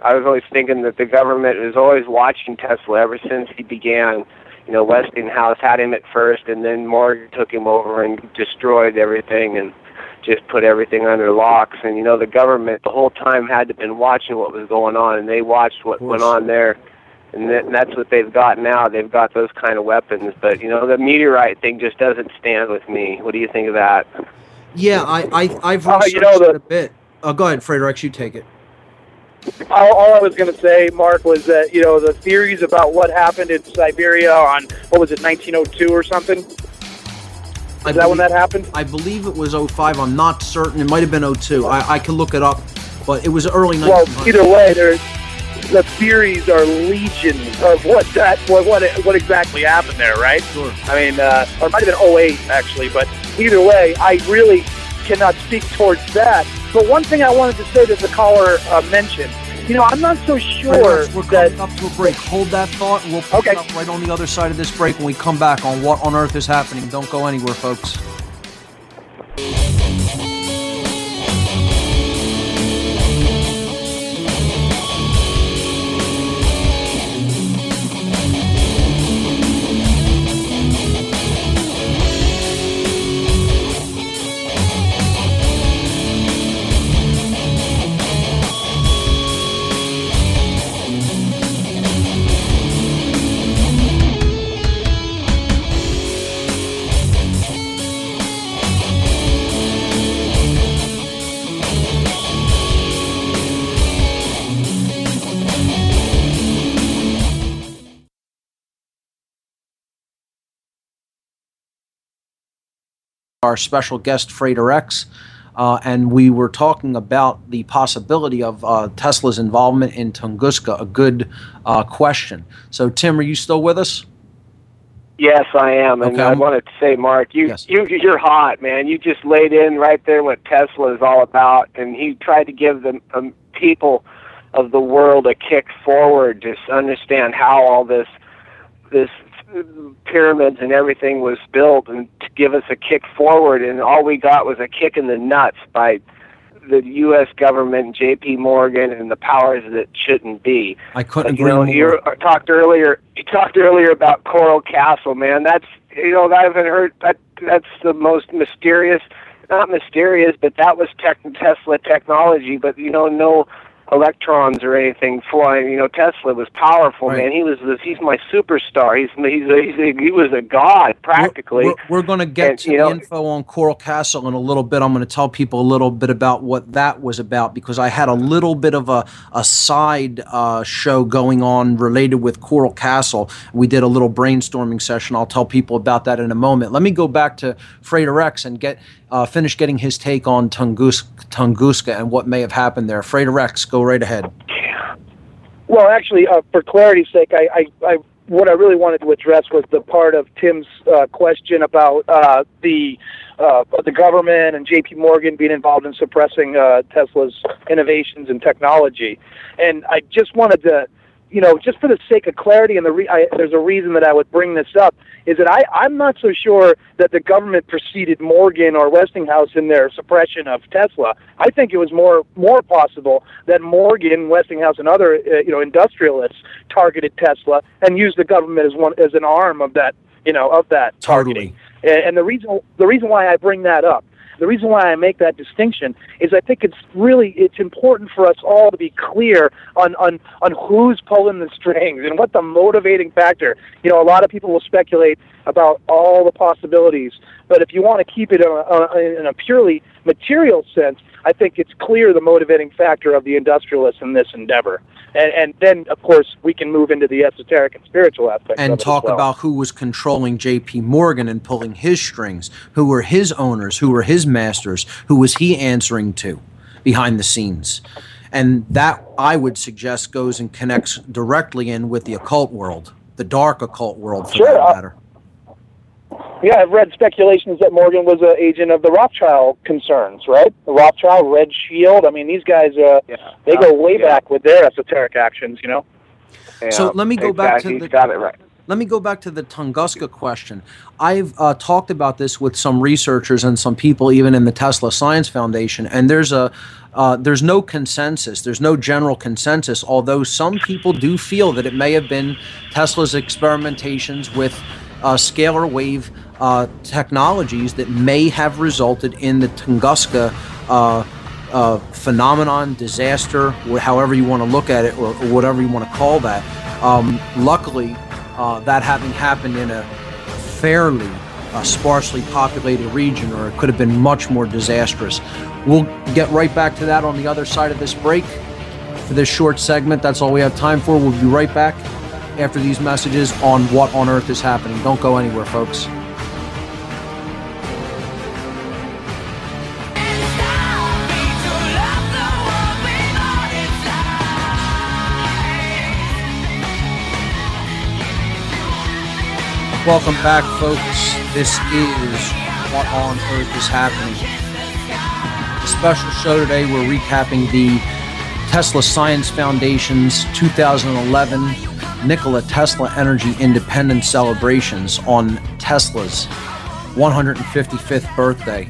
I was always thinking that the government is always watching Tesla ever since he began. You know, Westinghouse had him at first, and then Morgan took him over and destroyed everything and just put everything under locks. And you know, the government the whole time had to been watching what was going on, and they watched what went on there. And, that, and that's what they've got now. They've got those kind of weapons. But you know, the meteorite thing just doesn't stand with me. What do you think of that? Yeah, I, I I've Uh, researched you know, the- it a bit. Oh, go ahead, Frater X. You take it. all, all I was going to say, Mark, was that you know the theories about what happened in Siberia on what was it, 1902 or something? Is I that when believe- that happened? I believe it was 05. I'm not certain. It might have been 02. I, I can look it up, but it was early 1900s. Well, either way, there's the theories are legion of what that what what what exactly happened there, right? Sure. I mean, uh, or it might have been 08 actually, but either way, I really cannot speak towards that. But one thing I wanted to say that the caller uh, mentioned, you know, I'm not so sure we're that coming up to a break. Hold that thought, and we'll pick Okay. it up right on the other side of this break when we come back on what on earth is happening. Don't go anywhere, folks. Our special guest Frater X, uh, and we were talking about the possibility of uh, Tesla's involvement in Tunguska. A good uh, question. So, Tim, are you still with us? Yes, I am, and Okay, I wanted to say, Mark, you Yes. you you're hot, man. You just laid in right there what Tesla is all about, and he tried to give the um, people of the world a kick forward to understand how all this this pyramids and everything was built, and to give us a kick forward. And all we got was a kick in the nuts by the U.S. government, J.P. Morgan, and the powers that shouldn't be. I couldn't you agree know, more. you talked earlier. You talked earlier about Coral Castle, man. That's you know I haven't heard that. That's the most mysterious, not mysterious, but that was tech, Tesla technology. But you know, no electrons or anything flying. You know, Tesla was powerful, Right. man. He was this. He's my superstar. He's he's, he's he was a god practically. We're, we're, going to get And, to the know- info on Coral Castle in a little bit. I'm going to tell people a little bit about what that was about because I had a little bit of a, a side uh, show going on related with Coral Castle. We did a little brainstorming session. I'll tell people about that in a moment. Let me go back to Frater X and get uh, finish getting his take on Tungus, Tunguska and what may have happened there. Frater X, go right ahead. Well, actually, uh, for clarity's sake, I, I, I what I really wanted to address was the part of Tim's uh, question about uh, the uh, the government and J.P. Morgan being involved in suppressing uh, Tesla's innovations and technology, and I just wanted to, you know, just for the sake of clarity, and the re- I, there's a reason that I would bring this up is that I, I'm not so sure that the government preceded Morgan or Westinghouse in their suppression of Tesla. I think it was more more possible that Morgan, Westinghouse, and other uh, you know industrialists targeted Tesla and used the government as one as an arm of that you know of that targeting. And, and the reason the reason why I bring that up the reason why I make that distinction is I think it's really it's important for us all to be clear on on on who's pulling the strings and what the motivating factor. You know, a lot of people will speculate about all the possibilities, but if you want to keep it in a, uh, in a purely material sense, I think it's clear the motivating factor of the industrialists in this endeavor. And, and then, of course, we can move into the esoteric and spiritual aspects of and talk well. about who was controlling J.P. Morgan and pulling his strings, who were his owners, who were his masters, who was he answering to behind the scenes. And that, I would suggest, goes and connects directly in with the occult world, the dark occult world, for Sure, that matter. Yeah, I've read speculations that Morgan was an agent of the Rothschild concerns, right? The Rothschild, Red Shield. I mean, these guys, uh, Yeah. they go way Yeah. back with their esoteric actions, you know? Yeah, So let me go back to the- got it right. let me go back to the Tunguska question. I've uh, talked about this with some researchers and some people, even in the Tesla Science Foundation, and there's a uh, there's no consensus. There's no general consensus. Although some people do feel that it may have been Tesla's experimentations with uh, scalar wave uh, technologies that may have resulted in the Tunguska. Uh, uh, phenomenon, disaster, however you want to look at it, or, or whatever you want to call that. Um, luckily, uh, that having happened in a fairly uh, sparsely populated region, or it could have been much more disastrous. We'll get right back to that on the other side of this break. For this short segment, that's all we have time for. We'll be right back after these messages on what on earth is happening. Don't go anywhere, folks. Welcome back, folks. This is What on Earth is Happening. A special show today. We're recapping the Tesla Science Foundation's 2011 Nikola Tesla Energy Independence celebrations on Tesla's 155th birthday.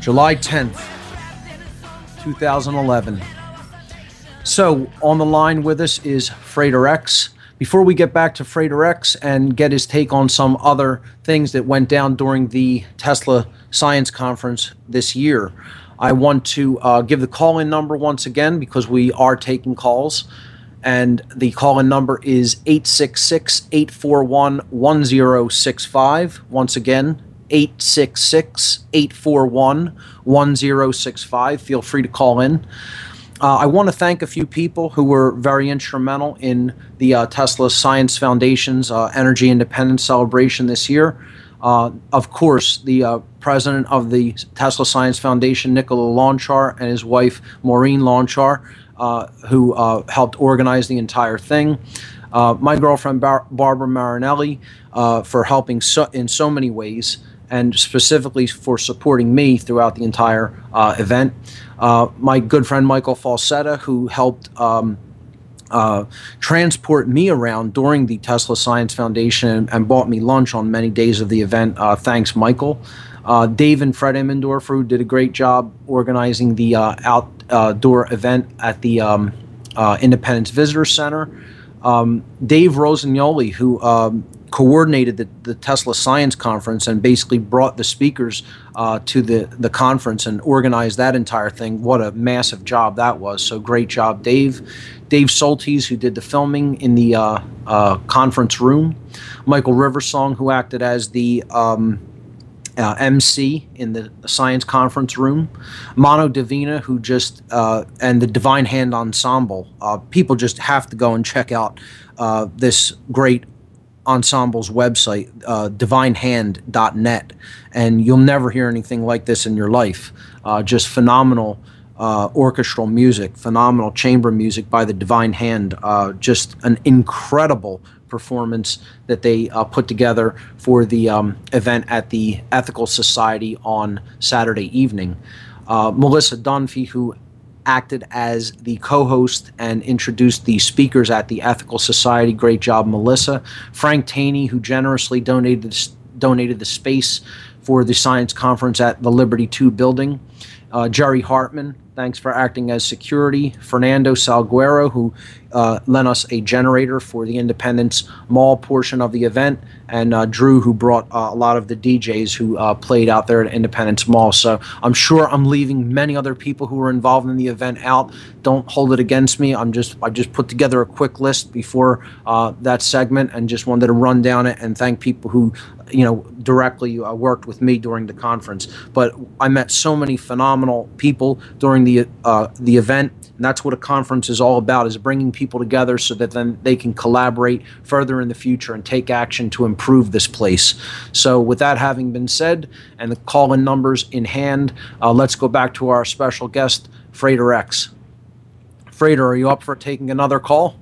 July 10th, 2011. So, on the line with us is Frater X. Before we get back to Frater X and get his take on some other things that went down during the Tesla Science Conference this year, I want to uh, give the call in number once again because we are taking calls. And the call in number is 866 841 1065. Once again, 866 841 1065. Feel free to call in. Uh, I want to thank a few people who were very instrumental in the uh, Tesla Science Foundation's uh, Energy Independence celebration this year. Uh, of course, the uh, president of the Tesla Science Foundation, Nikola Lonchar, and his wife, Maureen Lonchar, who helped organize the entire thing. my girlfriend, Bar- Barbara Marinelli, for helping so- in so many ways and specifically for supporting me throughout the entire event. Uh, my good friend Michael Falsetta, who helped um, uh, transport me around during the Tesla Science Foundation and bought me lunch on many days of the event. Uh, thanks, Michael. Uh, Dave and Fred Emmendorfer, who did a great job organizing the uh, outdoor event at the um, Independence Visitor Center. Um, Dave Rosignoli, who um, coordinated the, the Tesla Science Conference and basically brought the speakers uh, to the, the conference and organized that entire thing. What a massive job that was. So great job, Dave. Dave Soltes, who did the filming in the uh, uh, conference room. Michael Riversong, who acted as the um, uh, MC in the science conference room, Mano Divina, who just uh, and the Divine Hand Ensemble. Uh, people just have to go and check out uh, this great ensemble's website, uh, divinehand.net, and you'll never hear anything like this in your life. Uh, just phenomenal orchestral music, phenomenal chamber music by the Divine Hand. Just an incredible performance that they uh, put together for the um, event at the Ethical Society on Saturday evening. Uh, Melissa Dunphy, who acted as the co-host and introduced the speakers at the Ethical Society. Great job, Melissa. Frank Taney, who generously donated donated the space for the science conference at the Liberty 2 building. Uh, Jerry Hartman, thanks for acting as security. Fernando Salguero, who uh, lent us a generator for the Independence Mall portion of the event, and uh, Drew, who brought uh, a lot of the DJs who uh, played out there at Independence Mall. So I'm sure I'm leaving many other people who were involved in the event out. Don't hold it against me. I'm just I just put together a quick list before uh, that segment and just wanted to run down it and thank people who you know directly uh, worked with me during the conference. But I met so many phenomenal people during the the event and that's what a conference is all about is bringing people together so that then they can collaborate further in the future and take action to improve this place. So with that having been said and the call-in numbers in hand, uh, let's go back to our special guest, Frater X. Frater, are you up for taking another call?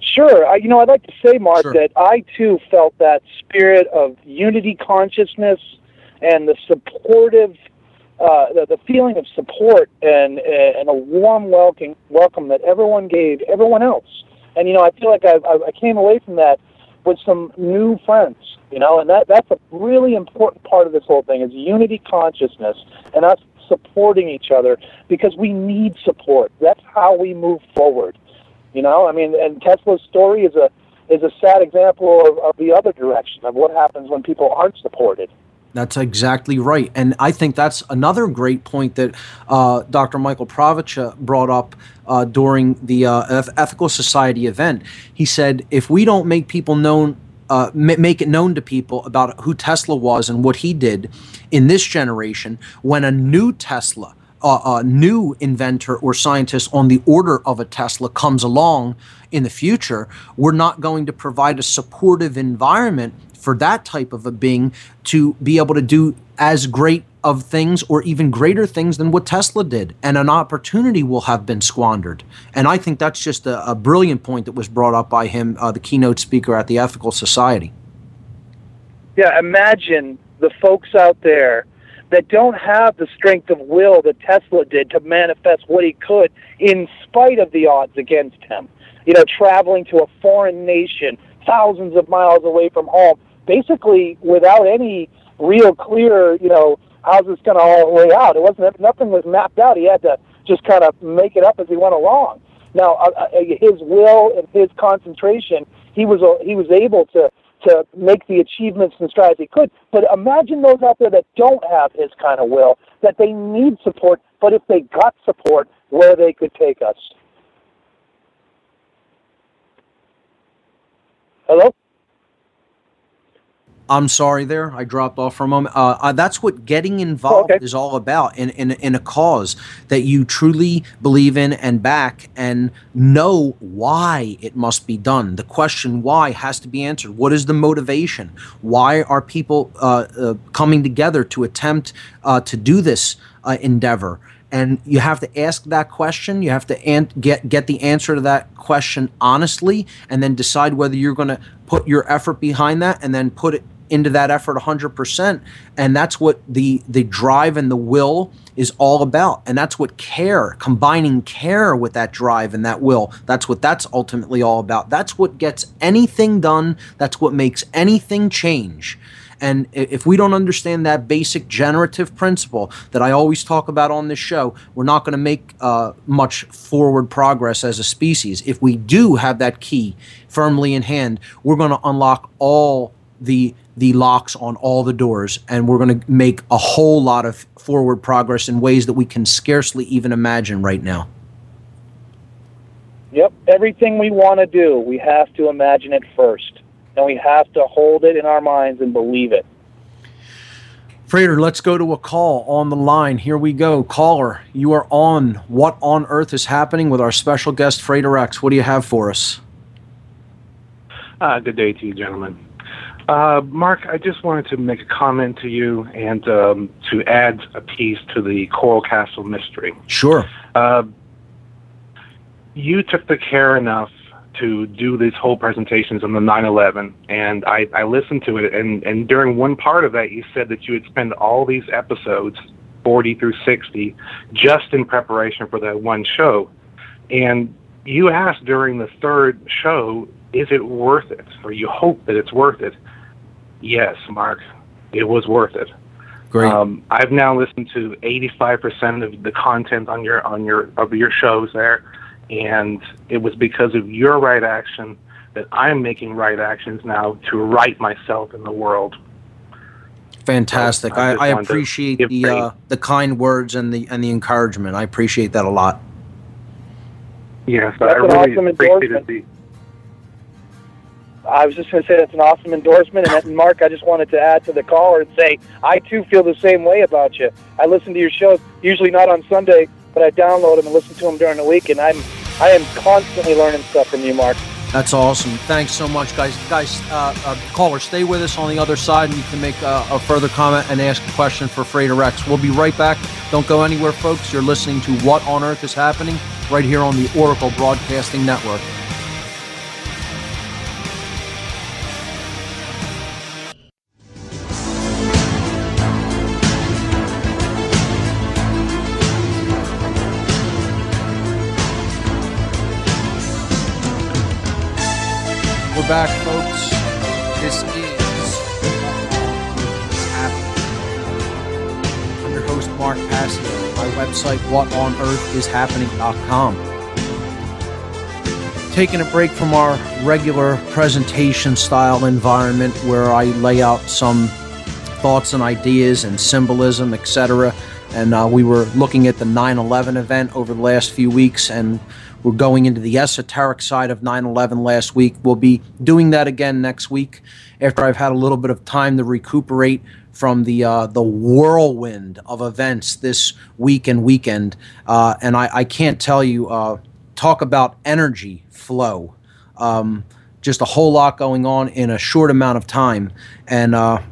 Sure. I, you know, I'd like to say, Mark, sure. that I too felt that spirit of unity consciousness and the supportive uh, the, the feeling of support and and a warm welcome welcome that everyone gave everyone else, And you know, I feel like I, I came away from that with some new friends. You know, and that that's a really important part of this whole thing is unity consciousness and us supporting each other because we need support. That's how we move forward. You know, I mean, and Tesla's story is a is a sad example of, of the other direction of what happens when people aren't supported. That's exactly right. And I think that's another great point that uh, Dr. Michael Pravicha brought up uh, during the uh, Ethical Society event. He said, if we don't make people known, uh, make it known to people about who Tesla was and what he did in this generation, when a new Tesla, a new inventor or scientist on the order of a Tesla comes along in the future, we're not going to provide a supportive environment for that type of a being to be able to do as great of things or even greater things than what Tesla did. And an opportunity will have been squandered. And I think that's just a, a brilliant point that was brought up by him, uh, the keynote speaker at the Ethical Society. Yeah, imagine the folks out there that don't have the strength of will that Tesla did to manifest what he could in spite of the odds against him. You know, traveling to a foreign nation, thousands of miles away from home, basically without any real clear, you know, how's this going to all lay out. It wasn't nothing was mapped out. He had to just kind of make it up as he went along. Now, uh, uh, his will and his concentration, he was uh, he was able to to make the achievements and strides he could. But imagine those out there that don't have his kind of will, that they need support, but if they got support, where they could take us. Hello? I'm sorry there. I dropped off for a moment. Uh, uh, that's what getting involved okay. is all about in, in, in a cause that you truly believe in and back and know why it must be done. The question why has to be answered. What is the motivation? Why are people uh, uh coming together to attempt uh, to do this uh, endeavor? and you have to ask that question you have to an- get get the answer to that question honestly and then decide whether you're going to put your effort behind that and then put it into that effort 100% and that's what the the drive and the will is all about. And that's what care combining care with that drive and that will that's what that's ultimately all about. That's what gets anything done. That's what makes anything change. And if we don't understand that basic generative principle that I always talk about on this show, we're not going to make uh, much forward progress as a species. If we do have that key firmly in hand, we're going to unlock all the the locks on all the doors, and we're going to make a whole lot of forward progress in ways that we can scarcely even imagine right now. Yep, everything we want to do, we have to imagine it first, and we have to hold it in our minds and believe it. Frater, let's go to a call on the line. Here we go. Caller, you are on. What on earth is happening with our special guest, Frater X? What do you have for us? Uh, good day to you, gentlemen. Uh, Mark, I just wanted to make a comment to you and um, to add a piece to the Coral Castle mystery. Sure. Uh, you took the care enough to do these whole presentations on the 9/11, and I, I listened to it. And, and during one part of that, you said that you would spend all these episodes, 40 through 60, just in preparation for that one show. And you asked during the third show, is it worth it? Or you hope that it's worth it. Yes, Mark, it was worth it. Great. Um, I've now listened to 85% of the content on your on your of your shows there, and it was because of your right action that I'm making right actions now to right myself in the world. Fantastic. So I, I, I, appreciate the uh, the kind words and the and the encouragement. I appreciate that a lot. Yes, That's I really awesome appreciate it. I was just going to say that's an awesome endorsement. And Mark, I just wanted to add to the caller and say I too feel the same way about you. I listen to your shows, usually not on Sunday, but I download them and listen to them during the week, and I'm I am constantly learning stuff from you, Mark. That's awesome. Thanks so much, guys. Guys, uh, uh, caller, stay with us on the other side, and you can make uh, a further comment and ask a question for Frater X. We'll be right back. Don't go anywhere, folks. You're listening to What on Earth is Happening right here on the Oracle Broadcasting Network. Back, folks. This is happening. I'm your host, Mark Passio. My website, whatonearthishappening.com. Taking a break from our regular presentation style environment where I lay out some thoughts and ideas and symbolism, etc. And uh, we were looking at the 9 11 event over the last few weeks, and we're going into the esoteric side of 9 11 last week. We'll be doing that again next week after I've had a little bit of time to recuperate from the uh, the whirlwind of events this week and weekend. Uh, and I, I, can't tell you, uh, talk about energy flow. Um, just a whole lot going on in a short amount of time. And uh,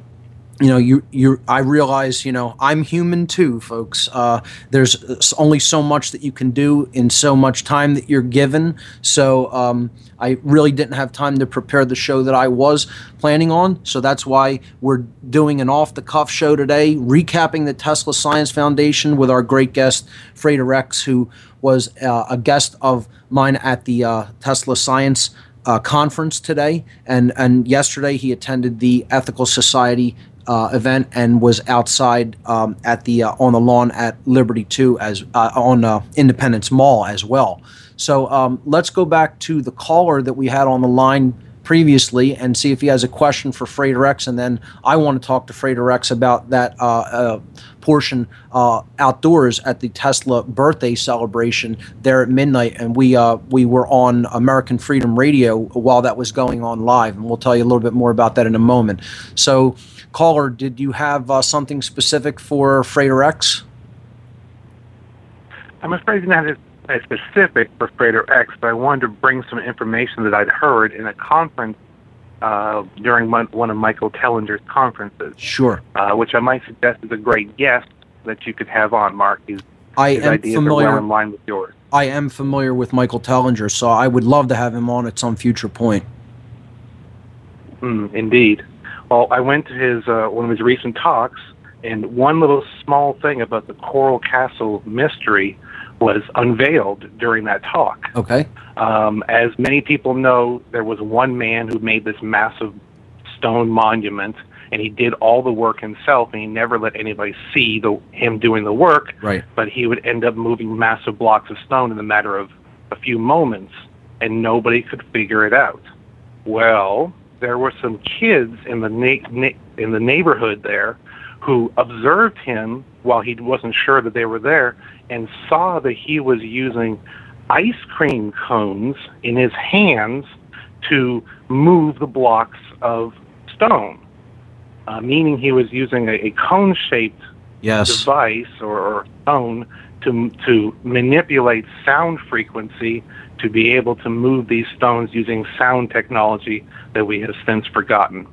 you know you you i realize you know i'm human too folks. Uh, there's only so much that you can do in so much time that you're given. So um, i really didn't have time to prepare the show that i was planning on. So that's why we're doing an off the cuff show today recapping the tesla science foundation with our great guest frater X who was uh, a guest of mine at the uh, tesla science uh, conference today, and and yesterday he attended the Ethical Society uh, event and was outside um, at the uh, on the lawn at Liberty Two as uh, on uh, Independence Mall as well. So um, let's go back to the caller that we had on the line previously and see if he has a question for Frater X, and then I want to talk to Frater X about that uh, uh, portion outdoors at the Tesla birthday celebration there at midnight, and we we were on American Freedom Radio while that was going on live, and we'll tell you a little bit more about that in a moment. So caller, did you have uh, something specific for Frater X? I'm afraid not as, as specific for Frater X, but I wanted to bring some information that I'd heard in a conference uh, during one, one, of Michael Tellinger's conferences. Sure. Uh, which I might suggest is a great guest that you could have on, Mark. His, I his am ideas familiar. are well in line with yours. I am familiar with Michael Tellinger, so I would love to have him on at some future point. Mm, indeed. Well, I went to his uh, one of his recent talks, and one little small thing about the Coral Castle mystery was unveiled during that talk. Okay. Um, as many people know, there was one man who made this massive stone monument, and he did all the work himself, and he never let anybody see the, him doing the work. Right. But he would end up moving massive blocks of stone in a matter of a few moments, and nobody could figure it out. Well, there were some kids in the na- na- in the neighborhood there who observed him while he wasn't sure that they were there and saw that he was using ice cream cones in his hands to move the blocks of stone, uh, meaning he was using a, a cone-shaped yes. device or, or stone to to manipulate sound frequency to be able to move these stones using sound technology that we have since forgotten.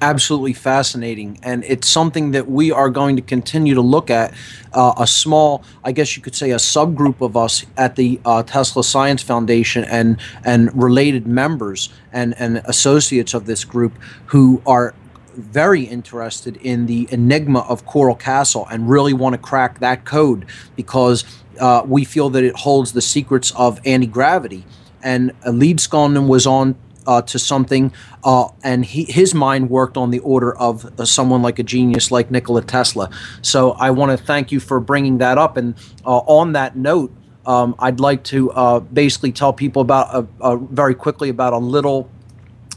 Absolutely fascinating, and it's something that we are going to continue to look at. Uh, a small, I guess you could say, a subgroup of us at the uh, Tesla Science Foundation and and related members and and associates of this group who are very interested in the enigma of Coral Castle and really want to crack that code because uh, we feel that it holds the secrets of anti gravity. And Leedskalnin was on uh, to something, uh, and he, his mind worked on the order of uh, someone like a genius like Nikola Tesla. So I want to thank you for bringing that up. And uh, on that note, um, I'd like to uh, basically tell people about very quickly about a little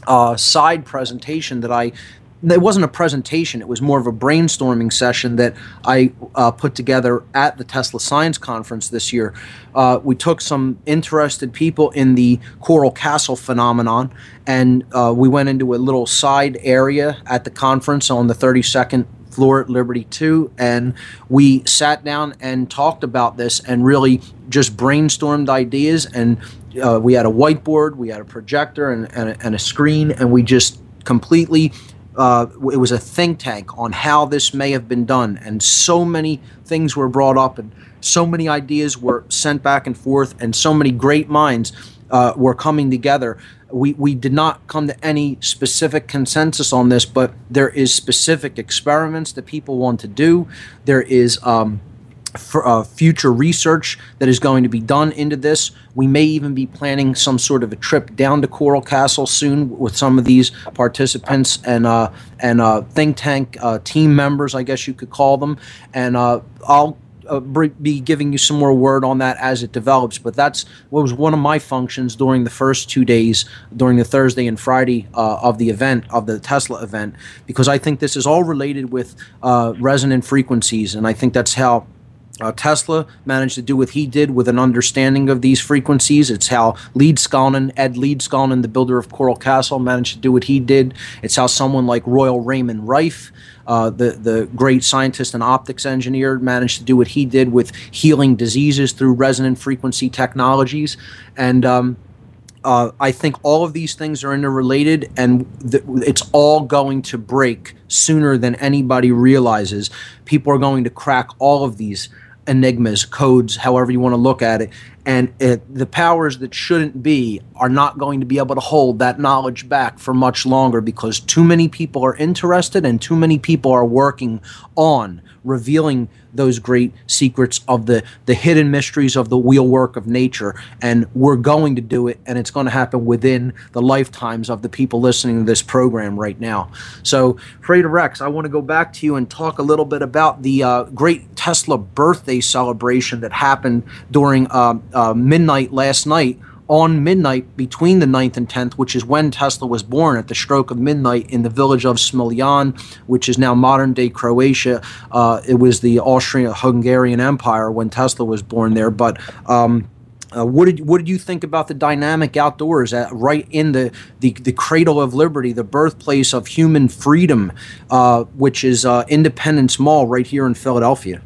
uh, side presentation that I it wasn't a presentation it was more of a brainstorming session that i uh, put together at the tesla science conference this year. Uh, we took some interested people in the coral castle phenomenon and uh, we went into a little side area at the conference on the 32nd floor at liberty 2 and we sat down and talked about this and really just brainstormed ideas and uh, we had a whiteboard we had a projector and, and, a, and a screen and we just completely uh, it was a think tank on how this may have been done, and so many things were brought up, and so many ideas were sent back and forth, and so many great minds uh, were coming together. We, we did not come to any specific consensus on this, but there is specific experiments that people want to do. There is um, for, uh, future research that is going to be done into this. We may even be planning some sort of a trip down to Coral Castle soon with some of these participants and uh, and uh, think tank uh, team members, I guess you could call them. And uh, I'll uh, be giving you some more word on that as it develops. But that's what was one of my functions during the first two days, during the Thursday and Friday uh, of the event, of the Tesla event, because I think this is all related with uh, resonant frequencies, and I think that's how uh, Tesla managed to do what he did with an understanding of these frequencies. It's how Lead Leedskalnin, Ed Lead Leedskalnin, the builder of Coral Castle, managed to do what he did. It's how someone like Royal Raymond Rife, uh, the, the great scientist and optics engineer, managed to do what he did with healing diseases through resonant frequency technologies. And um, uh, I think all of these things are interrelated, and th- it's all going to break sooner than anybody realizes. People are going to crack all of these enigmas, codes, however you want to look at it. And it, the powers that shouldn't be are not going to be able to hold that knowledge back for much longer because too many people are interested and too many people are working on revealing those great secrets of the the hidden mysteries of the wheelwork of nature. And we're going to do it and it's going to happen within the lifetimes of the people listening to this program right now. So Frater X I want to go back to you and talk a little bit about the uh, great Tesla birthday celebration that happened during uh, uh, midnight last night on midnight between the 9th and 10th, which is when Tesla was born at the stroke of midnight in the village of Smiljan, which is now modern day Croatia. Uh, it was the Austrian Hungarian Empire when Tesla was born there. But um, uh, what did what did you think about the dynamic outdoors, at, right in the, the the cradle of liberty, the birthplace of human freedom, uh, which is uh, Independence Mall, right here in Philadelphia?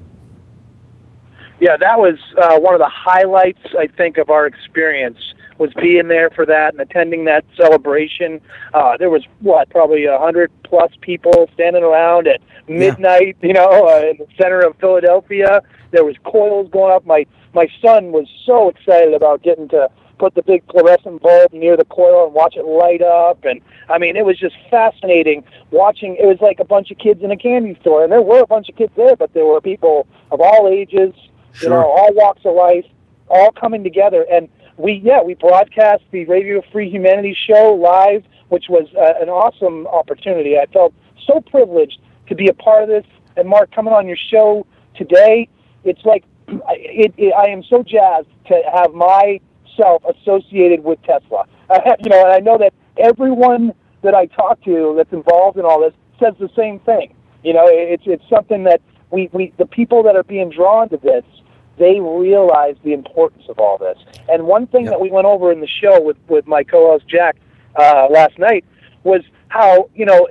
Yeah, that was uh, one of the highlights, I think, of our experience was being there for that and attending that celebration. Uh, there was what probably a hundred plus people standing around at midnight, yeah. you know, uh, in the center of Philadelphia. There was coils going up. My my son was so excited about getting to put the big fluorescent bulb near the coil and watch it light up and I mean it was just fascinating watching it was like a bunch of kids in a candy store and there were a bunch of kids there but there were people of all ages sure. you know all walks of life all coming together and we yeah we broadcast the Radio Free Humanity show live, which was uh, an awesome opportunity. I felt so privileged to be a part of this. And Mark, coming on your show today, it's like it, it, I am so jazzed to have myself associated with Tesla. I, you know, and I know that everyone that I talk to that's involved in all this says the same thing. You know, it's it's something that we, we the people that are being drawn to this they realize the importance of all this. And one thing yep. that we went over in the show with, with my co-host Jack uh, last night was how you know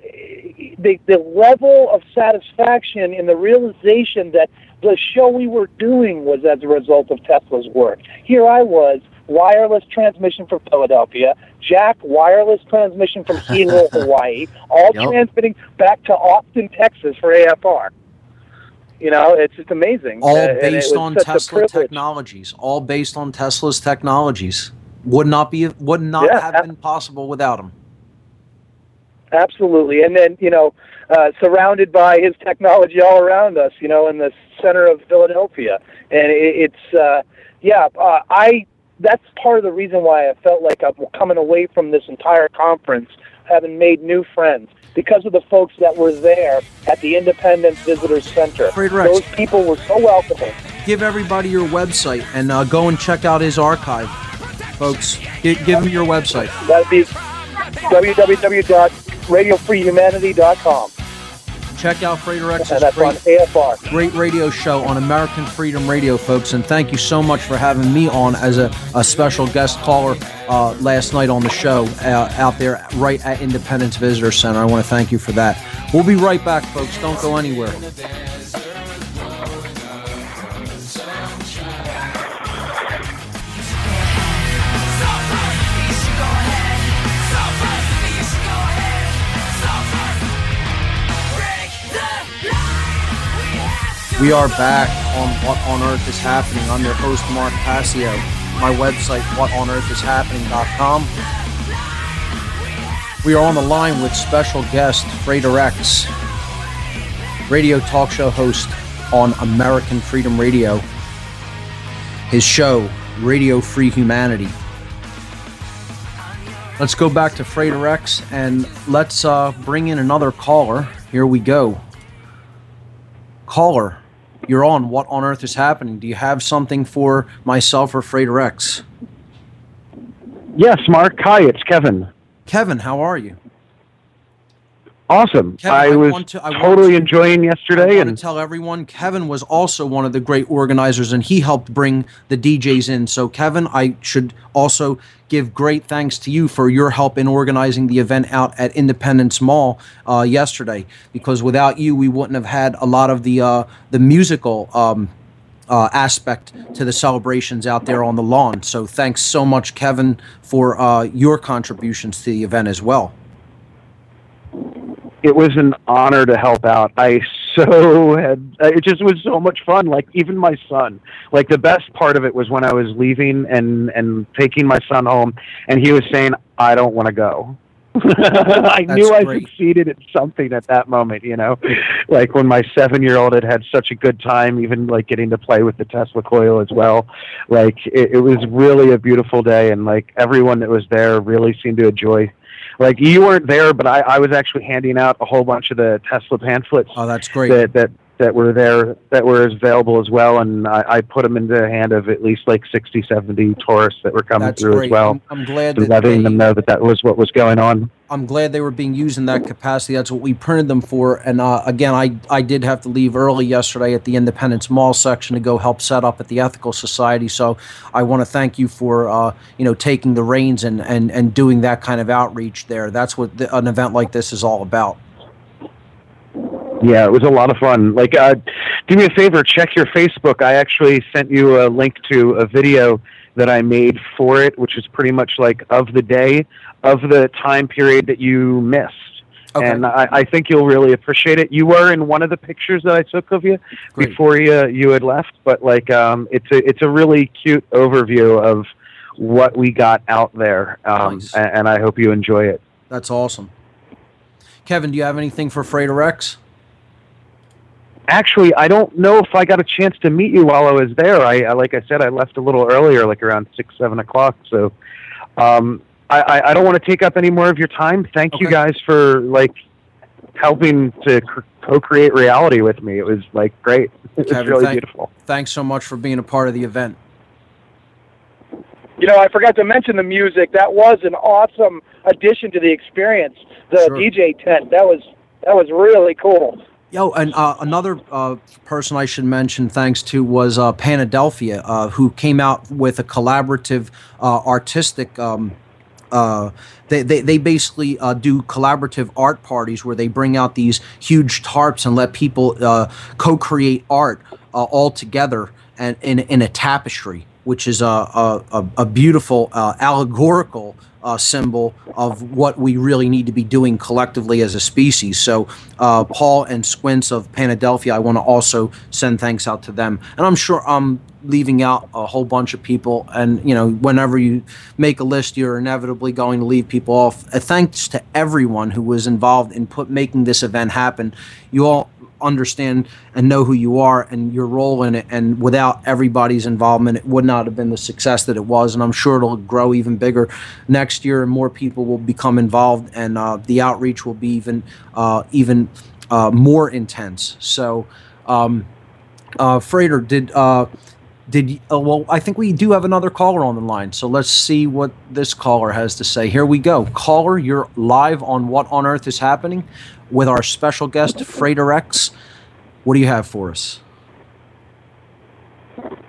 the the level of satisfaction in the realization that the show we were doing was as a result of Tesla's work. Here I was, wireless transmission from Philadelphia, Jack wireless transmission from Hilo, Hawaii, all yep. transmitting back to Austin, Texas for AFR. You know, it's just amazing. All uh, based on Tesla technologies. All based on Tesla's technologies. Would not be would not yeah, have been possible without him. Absolutely, and then you know, uh, surrounded by his technology all around us. You know, in the center of Philadelphia, and it, it's uh, yeah. Uh, I that's part of the reason why I felt like I'm coming away from this entire conference having made new friends because of the folks that were there at the Independence Visitor Center. Those people were so welcoming. Give everybody your website and uh, go and check out his archive, folks. Give, give them your website. That'd be www.radiofreehumanity.com. Check out Frater X's great, AFR. great radio show on American Freedom Radio, folks. And thank you so much for having me on as a, a special guest caller uh, last night on the show uh, out there right at Independence Visitor Center. I want to thank you for that. We'll be right back, folks. Don't go anywhere. We are back on What on Earth is Happening. I'm your host, Mark Passio. My website, whatonearthishappening.com. We are on the line with special guest Frater X, radio talk show host on American Freedom Radio. His show, Radio Free Humanity. Let's go back to Frater X and let's uh, bring in another caller. Here we go. Caller, you're on. What on earth is happening? Do you have something for myself or Frater X? Yes, Mark. Hi, it's Kevin. Kevin, how are you? Awesome. Kevin, I, I was to- I totally to- enjoying yesterday, I want and to tell everyone Kevin was also one of the great organizers and he helped bring the DJs in. So, Kevin, I should also give great thanks to you for your help in organizing the event out at Independence Mall uh, yesterday because without you, we wouldn't have had a lot of the, uh, the musical. Um, uh, aspect to the celebrations out there on the lawn. So thanks so much, Kevin, for uh, your contributions to the event as well. It was an honor to help out. I so had it just was so much fun. Like even my son, like the best part of it was when I was leaving and and taking my son home, and he was saying, "I don't want to go." I knew I great. succeeded at something at that moment, you know, like when my seven-year-old had had such a good time, even like getting to play with the Tesla coil as well. Like it, it was really a beautiful day, and like everyone that was there really seemed to enjoy like you weren't there, but I, I was actually handing out a whole bunch of the Tesla pamphlets Oh, that's great. that that that were there that were available as well, and I, I put them into the hand of at least like 60, 70 tourists that were coming That's through great. as well, I'm, I'm glad to that letting they, them know that that was what was going on. I'm glad they were being used in that capacity. That's what we printed them for. And uh, again, I I did have to leave early yesterday at the Independence Mall section to go help set up at the Ethical Society. So I want to thank you for uh, you know taking the reins and and and doing that kind of outreach there. That's what the, an event like this is all about. Yeah, it was a lot of fun. Like, uh, do me a favor, check your Facebook. I actually sent you a link to a video that I made for it, which is pretty much like of the day of the time period that you missed. Okay. And I, I think you'll really appreciate it. You were in one of the pictures that I took of you Great. before you you had left, but like um, it's a it's a really cute overview of what we got out there, um, Nice. a- and I hope you enjoy it. That's awesome. Kevin, do you have anything for Frater X? Actually, I don't know if I got a chance to meet you while I was there. I, I like I said, I left a little earlier, like around six, seven o'clock. So, um, I, I, I don't want to take up any more of your time. Thank you guys for like helping to co-create reality with me. It was like great. It was really thank- beautiful. Thanks so much for being a part of the event. You know, I forgot to mention the music. That was an awesome addition to the experience. The Sure. DJ tent. That was that was really cool. Yo, and uh, another uh, person I should mention thanks to was uh, Panadelphia, uh, who came out with a collaborative uh, artistic. Um, uh, they, they, they basically uh, do collaborative art parties where they bring out these huge tarps and let people uh, co-create art uh, all together and in, in a tapestry, which is a, a, a- beautiful uh, allegorical uh, symbol of what we really need to be doing collectively as a species. So, Paul and Squints of Panadelphia, I want to also send thanks out to them. And I'm sure I'm leaving out a whole bunch of people. And, you know, whenever you make a list, you're inevitably going to leave people off. Uh, thanks to everyone who was involved in put making this event happen. You all understand and know who you are and your role in it. And without everybody's involvement, it would not have been the success that it was. And I'm sure it'll grow even bigger next year, and more people will become involved, and uh, the outreach will be even uh, even uh, more intense. So, um, uh, Frater, did. Did you, uh, well? I think we do have another caller on the line, so let's see what this caller has to say. Here we go, caller. You're live on what on earth is happening with our special guest, Frater X. What do you have for us?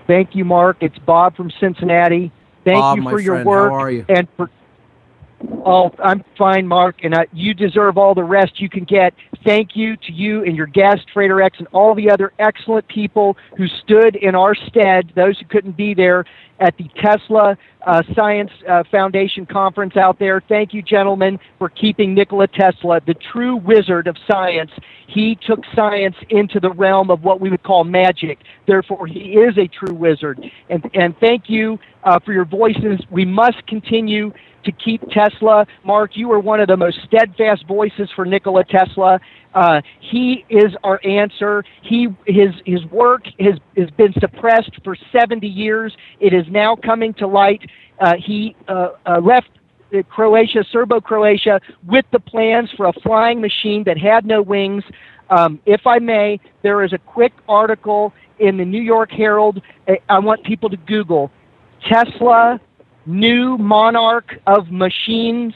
Thank you, Mark. It's Bob from Cincinnati. Thank Bob, you for your friend, work how are you? and for. Oh, I'm fine, Mark, and uh, you deserve all the rest you can get. Thank you to you and your guest, Frater X, and all the other excellent people who stood in our stead, those who couldn't be there at the Tesla uh, Science uh, Foundation conference out there. Thank you, gentlemen, for keeping Nikola Tesla, the true wizard of science. He took science into the realm of what we would call magic. Therefore, he is a true wizard. And, and thank you uh, for your voices. We must continue to keep Tesla. Mark, you are one of the most steadfast voices for Nikola Tesla. Uh, he is our answer. He his his work has has been suppressed for 70 years. It is now coming to light. Uh, he uh, uh left Croatia, Serbo Croatia, with the plans for a flying machine that had no wings. Um, if I may, there is a quick article in the New York Herald. I want people to Google Tesla, new monarch of machines,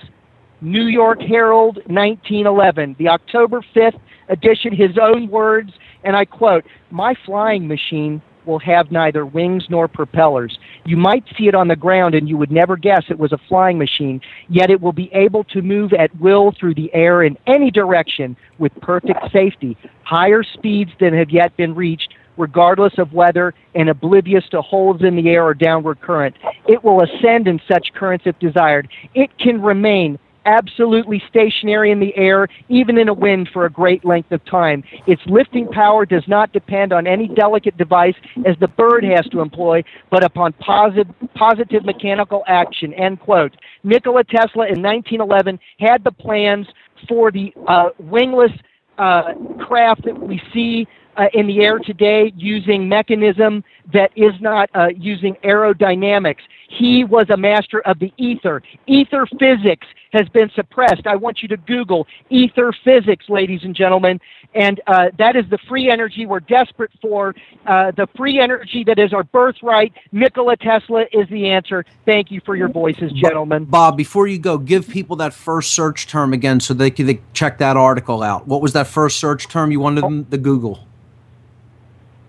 New York Herald, 1911, the October 5th edition, his own words, and I quote, My flying machine will have neither wings nor propellers. You might see it on the ground and you would never guess it was a flying machine, yet it will be able to move at will through the air in any direction with perfect safety, higher speeds than have yet been reached, regardless of weather, and oblivious to holes in the air or downward current. It will ascend in such currents if desired. It can remain absolutely stationary in the air, even in a wind for a great length of time. Its lifting power does not depend on any delicate device as the bird has to employ, but upon positive, positive mechanical action. End quote. Nikola Tesla in 1911 had the plans for the uh, wingless uh, craft that we see uh, in the air today using mechanism that is not uh, using aerodynamics. He was a master of the ether. Ether physics has been suppressed. I want you to Google ether physics, ladies and gentlemen. And uh, that is the free energy we're desperate for, uh, the free energy that is our birthright. Nikola Tesla is the answer. Thank you for your voices, gentlemen. Bob, before you go, give people that first search term again so they can they check that article out. What was that first search term you wanted them to Google?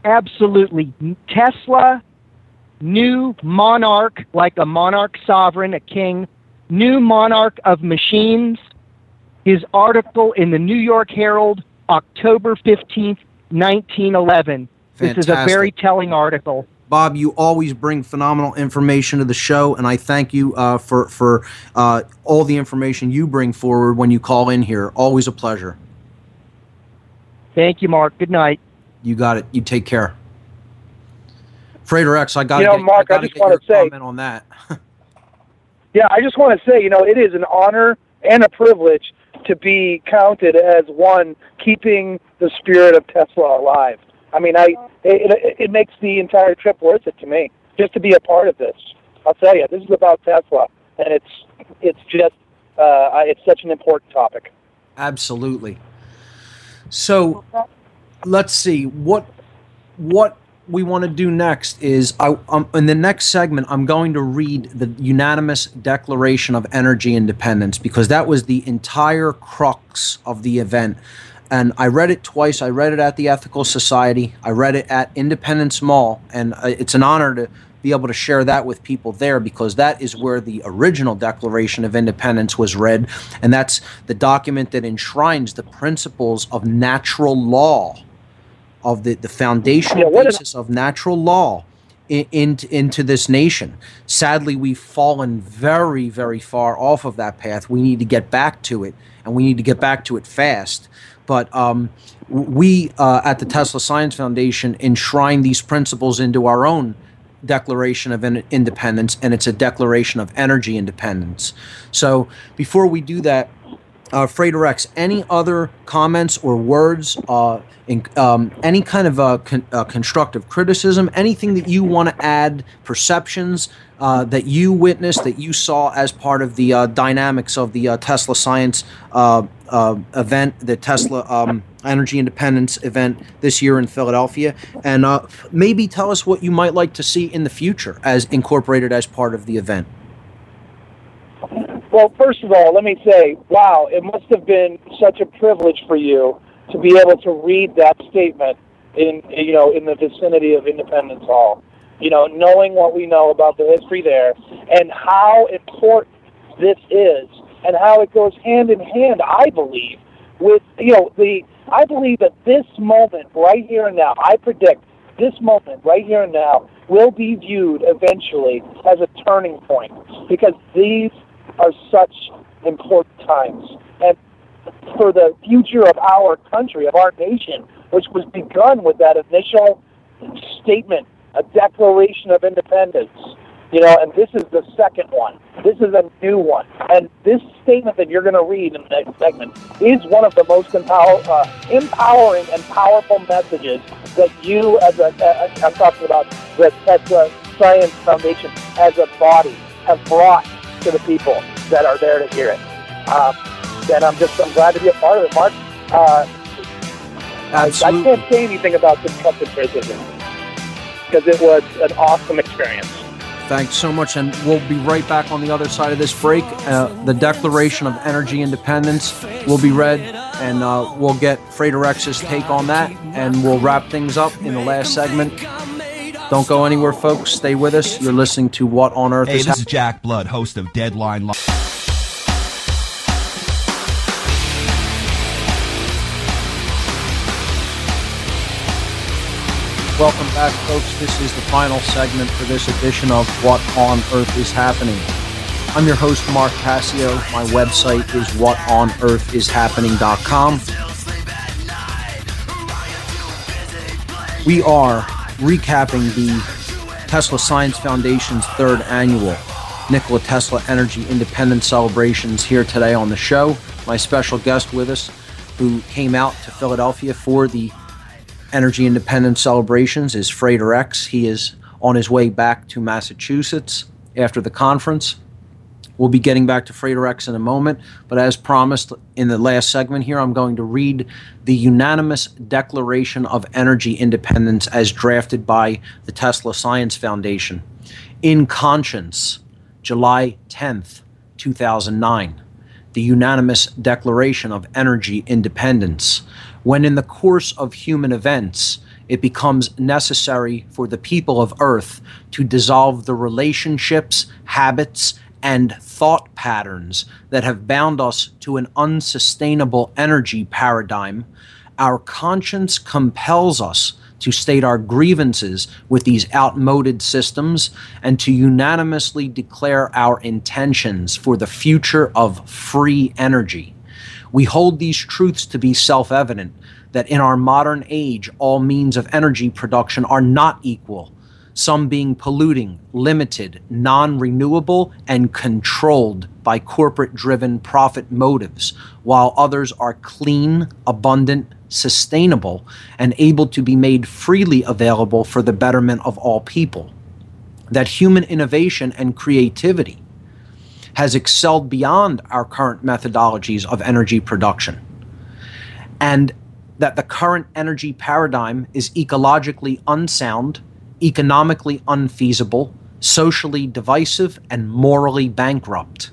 Absolutely. Tesla, new monarch, like a monarch sovereign, a king, new monarch of machines. His article in the New York Herald, October 15th, 1911. Fantastic. This is a very telling article. Bob, you always bring phenomenal information to the show, and I thank you uh, for for uh, all the information you bring forward when you call in here. Always a pleasure. Thank you, Mark. Good night. You got it. You take care. Frater X, I got to you know, get, Mark, I, I just want to say comment on that. yeah, I just want to say, you know, it is an honor and a privilege to be counted as one keeping the spirit of Tesla alive. I mean, I it, it, it makes the entire trip worth it to me just to be a part of this. I'll tell you, this is about Tesla, and it's it's just uh, it's such an important topic. Absolutely. So, let's see what what we want to do next is I, um, in the next segment I'm going to read the unanimous Declaration of Energy Independence because that was the entire crux of the event. And I read it twice. I read it at the Ethical Society. I read it at Independence Mall, and uh, it's an honor to be able to share that with people there because that is where the original Declaration of Independence was read, and that's the document that enshrines the principles of natural law of the, the foundational yeah, basis of natural law in, in, into this nation. Sadly, we've fallen very, very far off of that path. We need to get back to it, and we need to get back to it fast. But um, we uh, at the Tesla Science Foundation enshrine these principles into our own Declaration of Independence, and it's a declaration of energy independence. So before we do that, uh, Frater X, any other comments or words, uh, in, um, any kind of uh, con- uh, constructive criticism, anything that you want to add, perceptions uh, that you witnessed, that you saw as part of the uh, dynamics of the Tesla Science event, the Tesla um, Energy Independence event this year in Philadelphia, and maybe tell us what you might like to see in the future as incorporated as part of the event. Well, first of all, let me say, wow, it must have been such a privilege for you to be able to read that statement in you know in the vicinity of Independence Hall. You know, knowing what we know about the history there and how important this is and how it goes hand in hand, I believe, with you know the I believe that this moment right here and now, I predict this moment right here and now will be viewed eventually as a turning point because these are such important times. And for the future of our country, of our nation, which was begun with that initial statement, a declaration of independence, You know, and this is the second one. This is a new one. And this statement that you're going to read in the next segment is one of the most empower, uh, empowering and powerful messages that you, as a, uh, I'm talking about the Tesla Science Foundation, as a body, have brought to the people that are there to hear it. And I'm just I'm glad to be a part of it, Mark. Uh, I, I, can't say anything about constructive criticism because it was an awesome experience. Thanks so much, and we'll be right back on the other side of this break. Uh, the Declaration of Energy Independence will be read, and uh, we'll get Frater X's take on that, and we'll wrap things up in the last segment. Don't go anywhere, folks. Stay with us. You're listening to What on Earth hey, is this is Jack Blood, host of Deadline Live. Welcome back, folks. This is the final segment for this edition of What on Earth is Happening. I'm your host, Mark Passio. My website is whatonearthishappening.com. We are recapping the Tesla Science Foundation's third annual Nikola Tesla Energy Independence celebrations here today on the show. My special guest with us, who came out to Philadelphia for the Energy Independence celebrations is Frater X. He is on his way back to Massachusetts after the conference. We'll be getting back to X in a moment, but as promised in the last segment here, I'm going to read the unanimous Declaration of Energy Independence as drafted by the Tesla Science Foundation. In Conscience, July 10th, 2009. The unanimous Declaration of Energy Independence when in the course of human events it becomes necessary for the people of Earth to dissolve the relationships, habits, and thought patterns that have bound us to an unsustainable energy paradigm, our conscience compels us to state our grievances with these outmoded systems and to unanimously declare our intentions for the future of free energy. We hold these truths to be self evident that in our modern age, all means of energy production are not equal, some being polluting, limited, non renewable, and controlled by corporate driven profit motives, while others are clean, abundant, sustainable, and able to be made freely available for the betterment of all people. That human innovation and creativity has excelled beyond our current methodologies of energy production. And that the current energy paradigm is ecologically unsound, economically unfeasible, socially divisive, and morally bankrupt.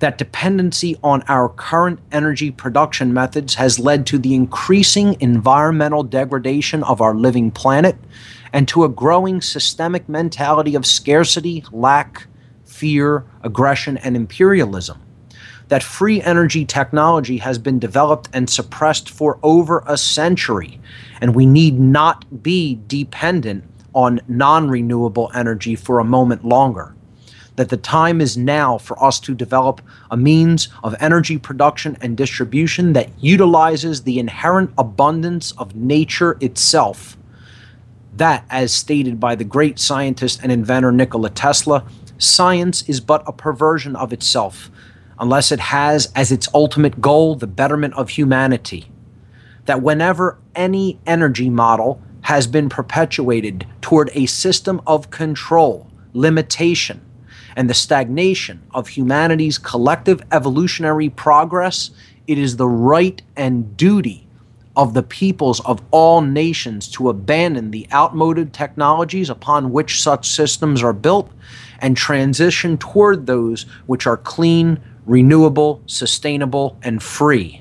That dependency on our current energy production methods has led to the increasing environmental degradation of our living planet and to a growing systemic mentality of scarcity, lack, fear, aggression, and imperialism. That free energy technology has been developed and suppressed for over a century, and we need not be dependent on non renewable energy for a moment longer. That the time is now for us to develop a means of energy production and distribution that utilizes the inherent abundance of nature itself. That, as stated by the great scientist and inventor Nikola Tesla, science is but a perversion of itself, unless it has as its ultimate goal the betterment of humanity. That whenever any energy model has been perpetuated toward a system of control, limitation, and the stagnation of humanity's collective evolutionary progress, it is the right and duty of the peoples of all nations to abandon the outmoded technologies upon which such systems are built and transition toward those which are clean, renewable, sustainable, and free.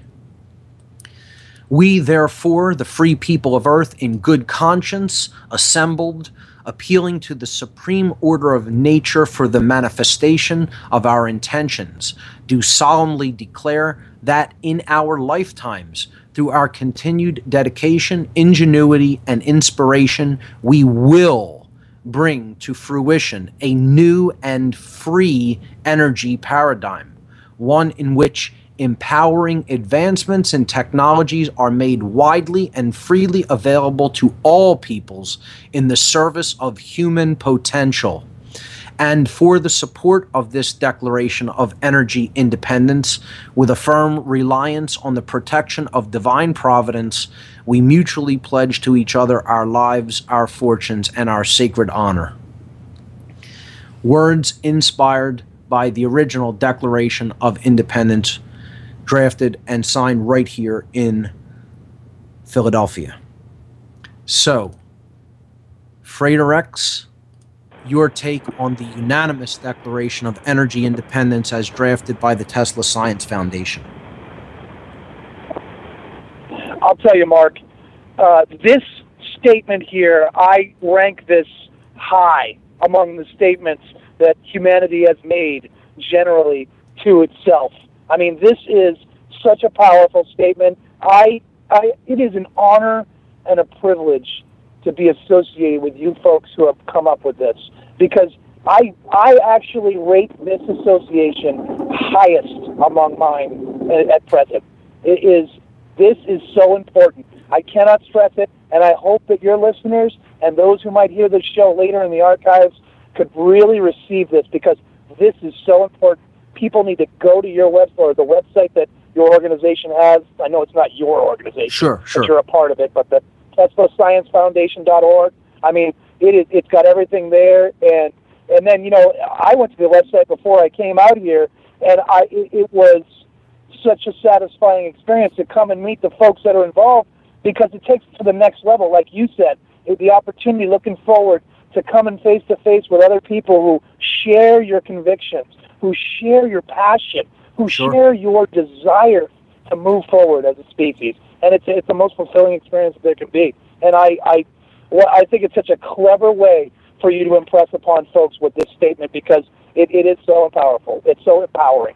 We, therefore, the free people of earth, in good conscience, assembled, appealing to the supreme order of nature for the manifestation of our intentions, do solemnly declare that in our lifetimes, through our continued dedication, ingenuity, and inspiration, we will bring to fruition a new and free energy paradigm, one in which empowering advancements in technologies are made widely and freely available to all peoples in the service of human potential. and for the support of this declaration of energy independence with a firm reliance on the protection of divine providence we mutually pledge to each other our lives our fortunes and our sacred honor words inspired by the original declaration of independence drafted and signed right here in Philadelphia. So, Frater X, your take on the unanimous Declaration of Energy Independence as drafted by the Tesla Science Foundation. I'll tell you, Mark, uh, this statement here, I rank this high among the statements that humanity has made generally to itself. I mean, this is such a powerful statement. I, I, it is an honor and a privilege to be associated with you folks who have come up with this because I, I actually rate this association highest among mine at, at present. It is, this is so important. I cannot stress it, and I hope that your listeners and those who might hear this show later in the archives could really receive this because this is so important. People need to go to your website or the website that your organization has. I know it's not your organization, Sure, sure. but you're a part of it. But the TeslaScienceFoundation.org. I mean, it is. It's got everything there, and and then you know, I went to the website before I came out here, and I it, it was such a satisfying experience to come and meet the folks that are involved because it takes it to the next level. Like you said, it, the opportunity, looking forward to coming face to face with other people who share your convictions, who share your passion, who Sure. share your desire to move forward as a species. And it's it's the most fulfilling experience there can be. And I I well, I think it's such a clever way for you to impress upon folks with this statement because it, it is so powerful. It's so empowering.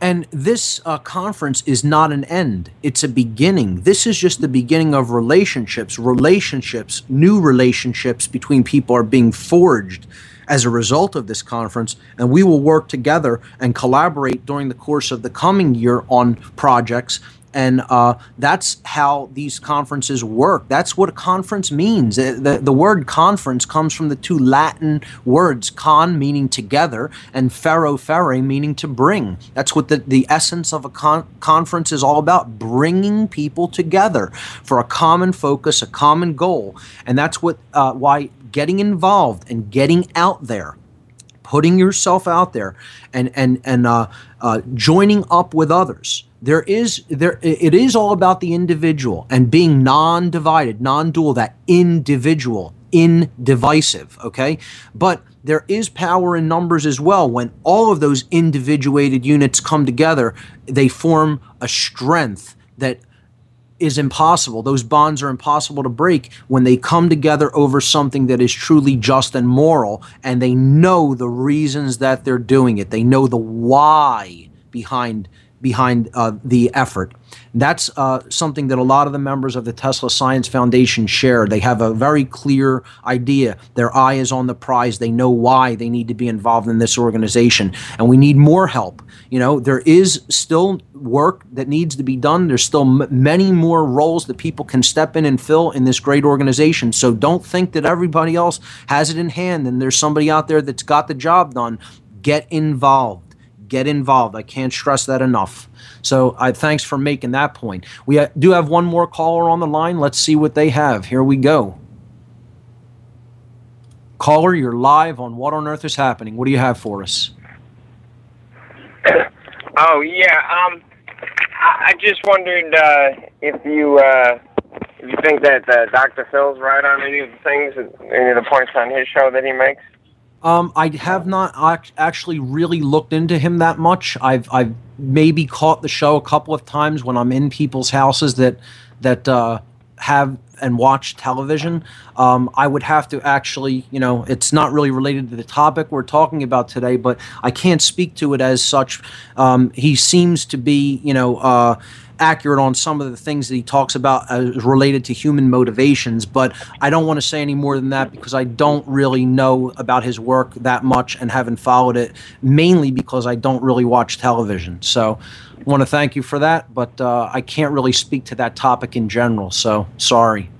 And this uh, conference is not an end, it's a beginning. This is just the beginning of relationships. Relationships, new relationships between people are being forged as a result of this conference. And we will work together and collaborate during the course of the coming year on projects. And uh, that's how these conferences work. That's what a conference means. The, the word conference comes from the two Latin words, con meaning together and ferro ferre meaning to bring. That's what the, the essence of a con- conference is all about bringing people together for a common focus, a common goal. And that's what uh, why getting involved and getting out there putting yourself out there and and and uh, uh, joining up with others. There is there it is all about the individual and being non-divided, non-dual, that individual, indivisive. Okay, but there is power in numbers as well. When all of those individuated units come together, they form a strength that is impossible. Those bonds are impossible to break when they come together over something that is truly just and moral, and they know the reasons that they're doing it. They know the why behind behind uh, the effort. That's uh, something that a lot of the members of the Tesla Science Foundation share. They have a very clear idea. Their eye is on the prize. They know why they need to be involved in this organization, and we need more help. You know, there is still work that needs to be done. There's still m- many more roles that people can step in and fill in this great organization. So don't think that everybody else has it in hand and there's somebody out there that's got the job done. Get involved get involved. I can't stress that enough. So I thanks for making that point. We uh, do have one more caller on the line. Let's see what they have. Here we go. Caller, you're live on What on Earth is Happening. What do you have for us? Oh yeah. Um, I, I just wondered uh, if you uh, if you think that uh, Dr. Phil's right on any of the things, any of the points on his show that he makes. Um, I have not ac- actually really looked into him that much. I've I've maybe caught the show a couple of times when I'm in people's houses that that uh, have and watch television. Um, I would have to actually, you know, it's not really related to the topic we're talking about today, but I can't speak to it as such. Um, he seems to be, you know. Uh, accurate on some of the things that he talks about as related to human motivations, but I don't want to say any more than that because I don't really know about his work that much and haven't followed it, mainly because I don't really watch television. So I want to thank you for that, but uh, I can't really speak to that topic in general, so sorry.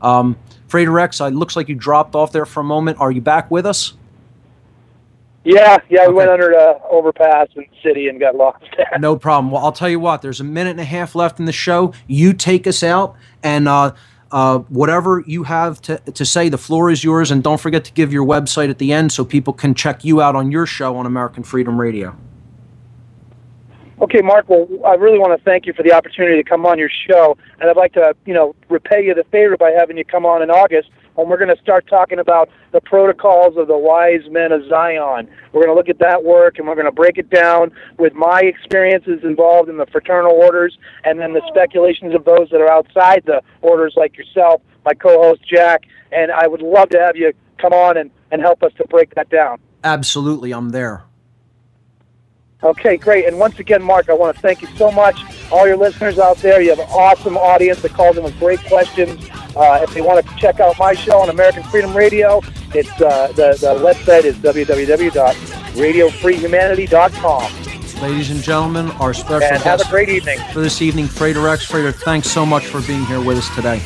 Um, Frater X, it looks like you dropped off there for a moment. Are you back with us? Yeah, yeah, we went under the overpass in the city and got lost. No problem. Well, I'll tell you what. There's a minute and a half left in the show. You take us out, and uh, uh, whatever you have to to say, the floor is yours. And don't forget to give your website at the end so people can check you out on your show on American Freedom Radio. Okay, Mark. Well, I really want to thank you for the opportunity to come on your show, and I'd like to, you know, repay you the favor by having you come on in August when we're going to start talking about the protocols of the wise men of Zion. We're going to look at that work, and we're going to break it down with my experiences involved in the fraternal orders, and then the speculations of those that are outside the orders, like yourself, my co-host Jack. And I would love to have you come on and, and help us to break that down. Absolutely, I'm there. Okay, great. And once again, Mark, I want to thank you so much. All your listeners out there, you have an awesome audience that calls in with great questions. Uh, if they want to check out my show on American Freedom Radio, it's uh, the, the website is www.radiofreehumanity.com. Ladies and gentlemen, our special And have a great evening. for this evening, Frater X. Frater, thanks so much for being here with us today.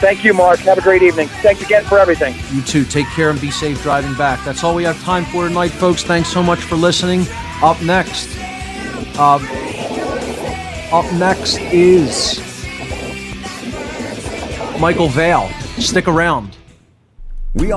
Thank you, Mark. Have a great evening. Thanks again for everything. You too. Take care and be safe driving back. That's all we have time for tonight, folks. Thanks so much for listening. Up next, um, up next is Michael Vale. Stick around. We all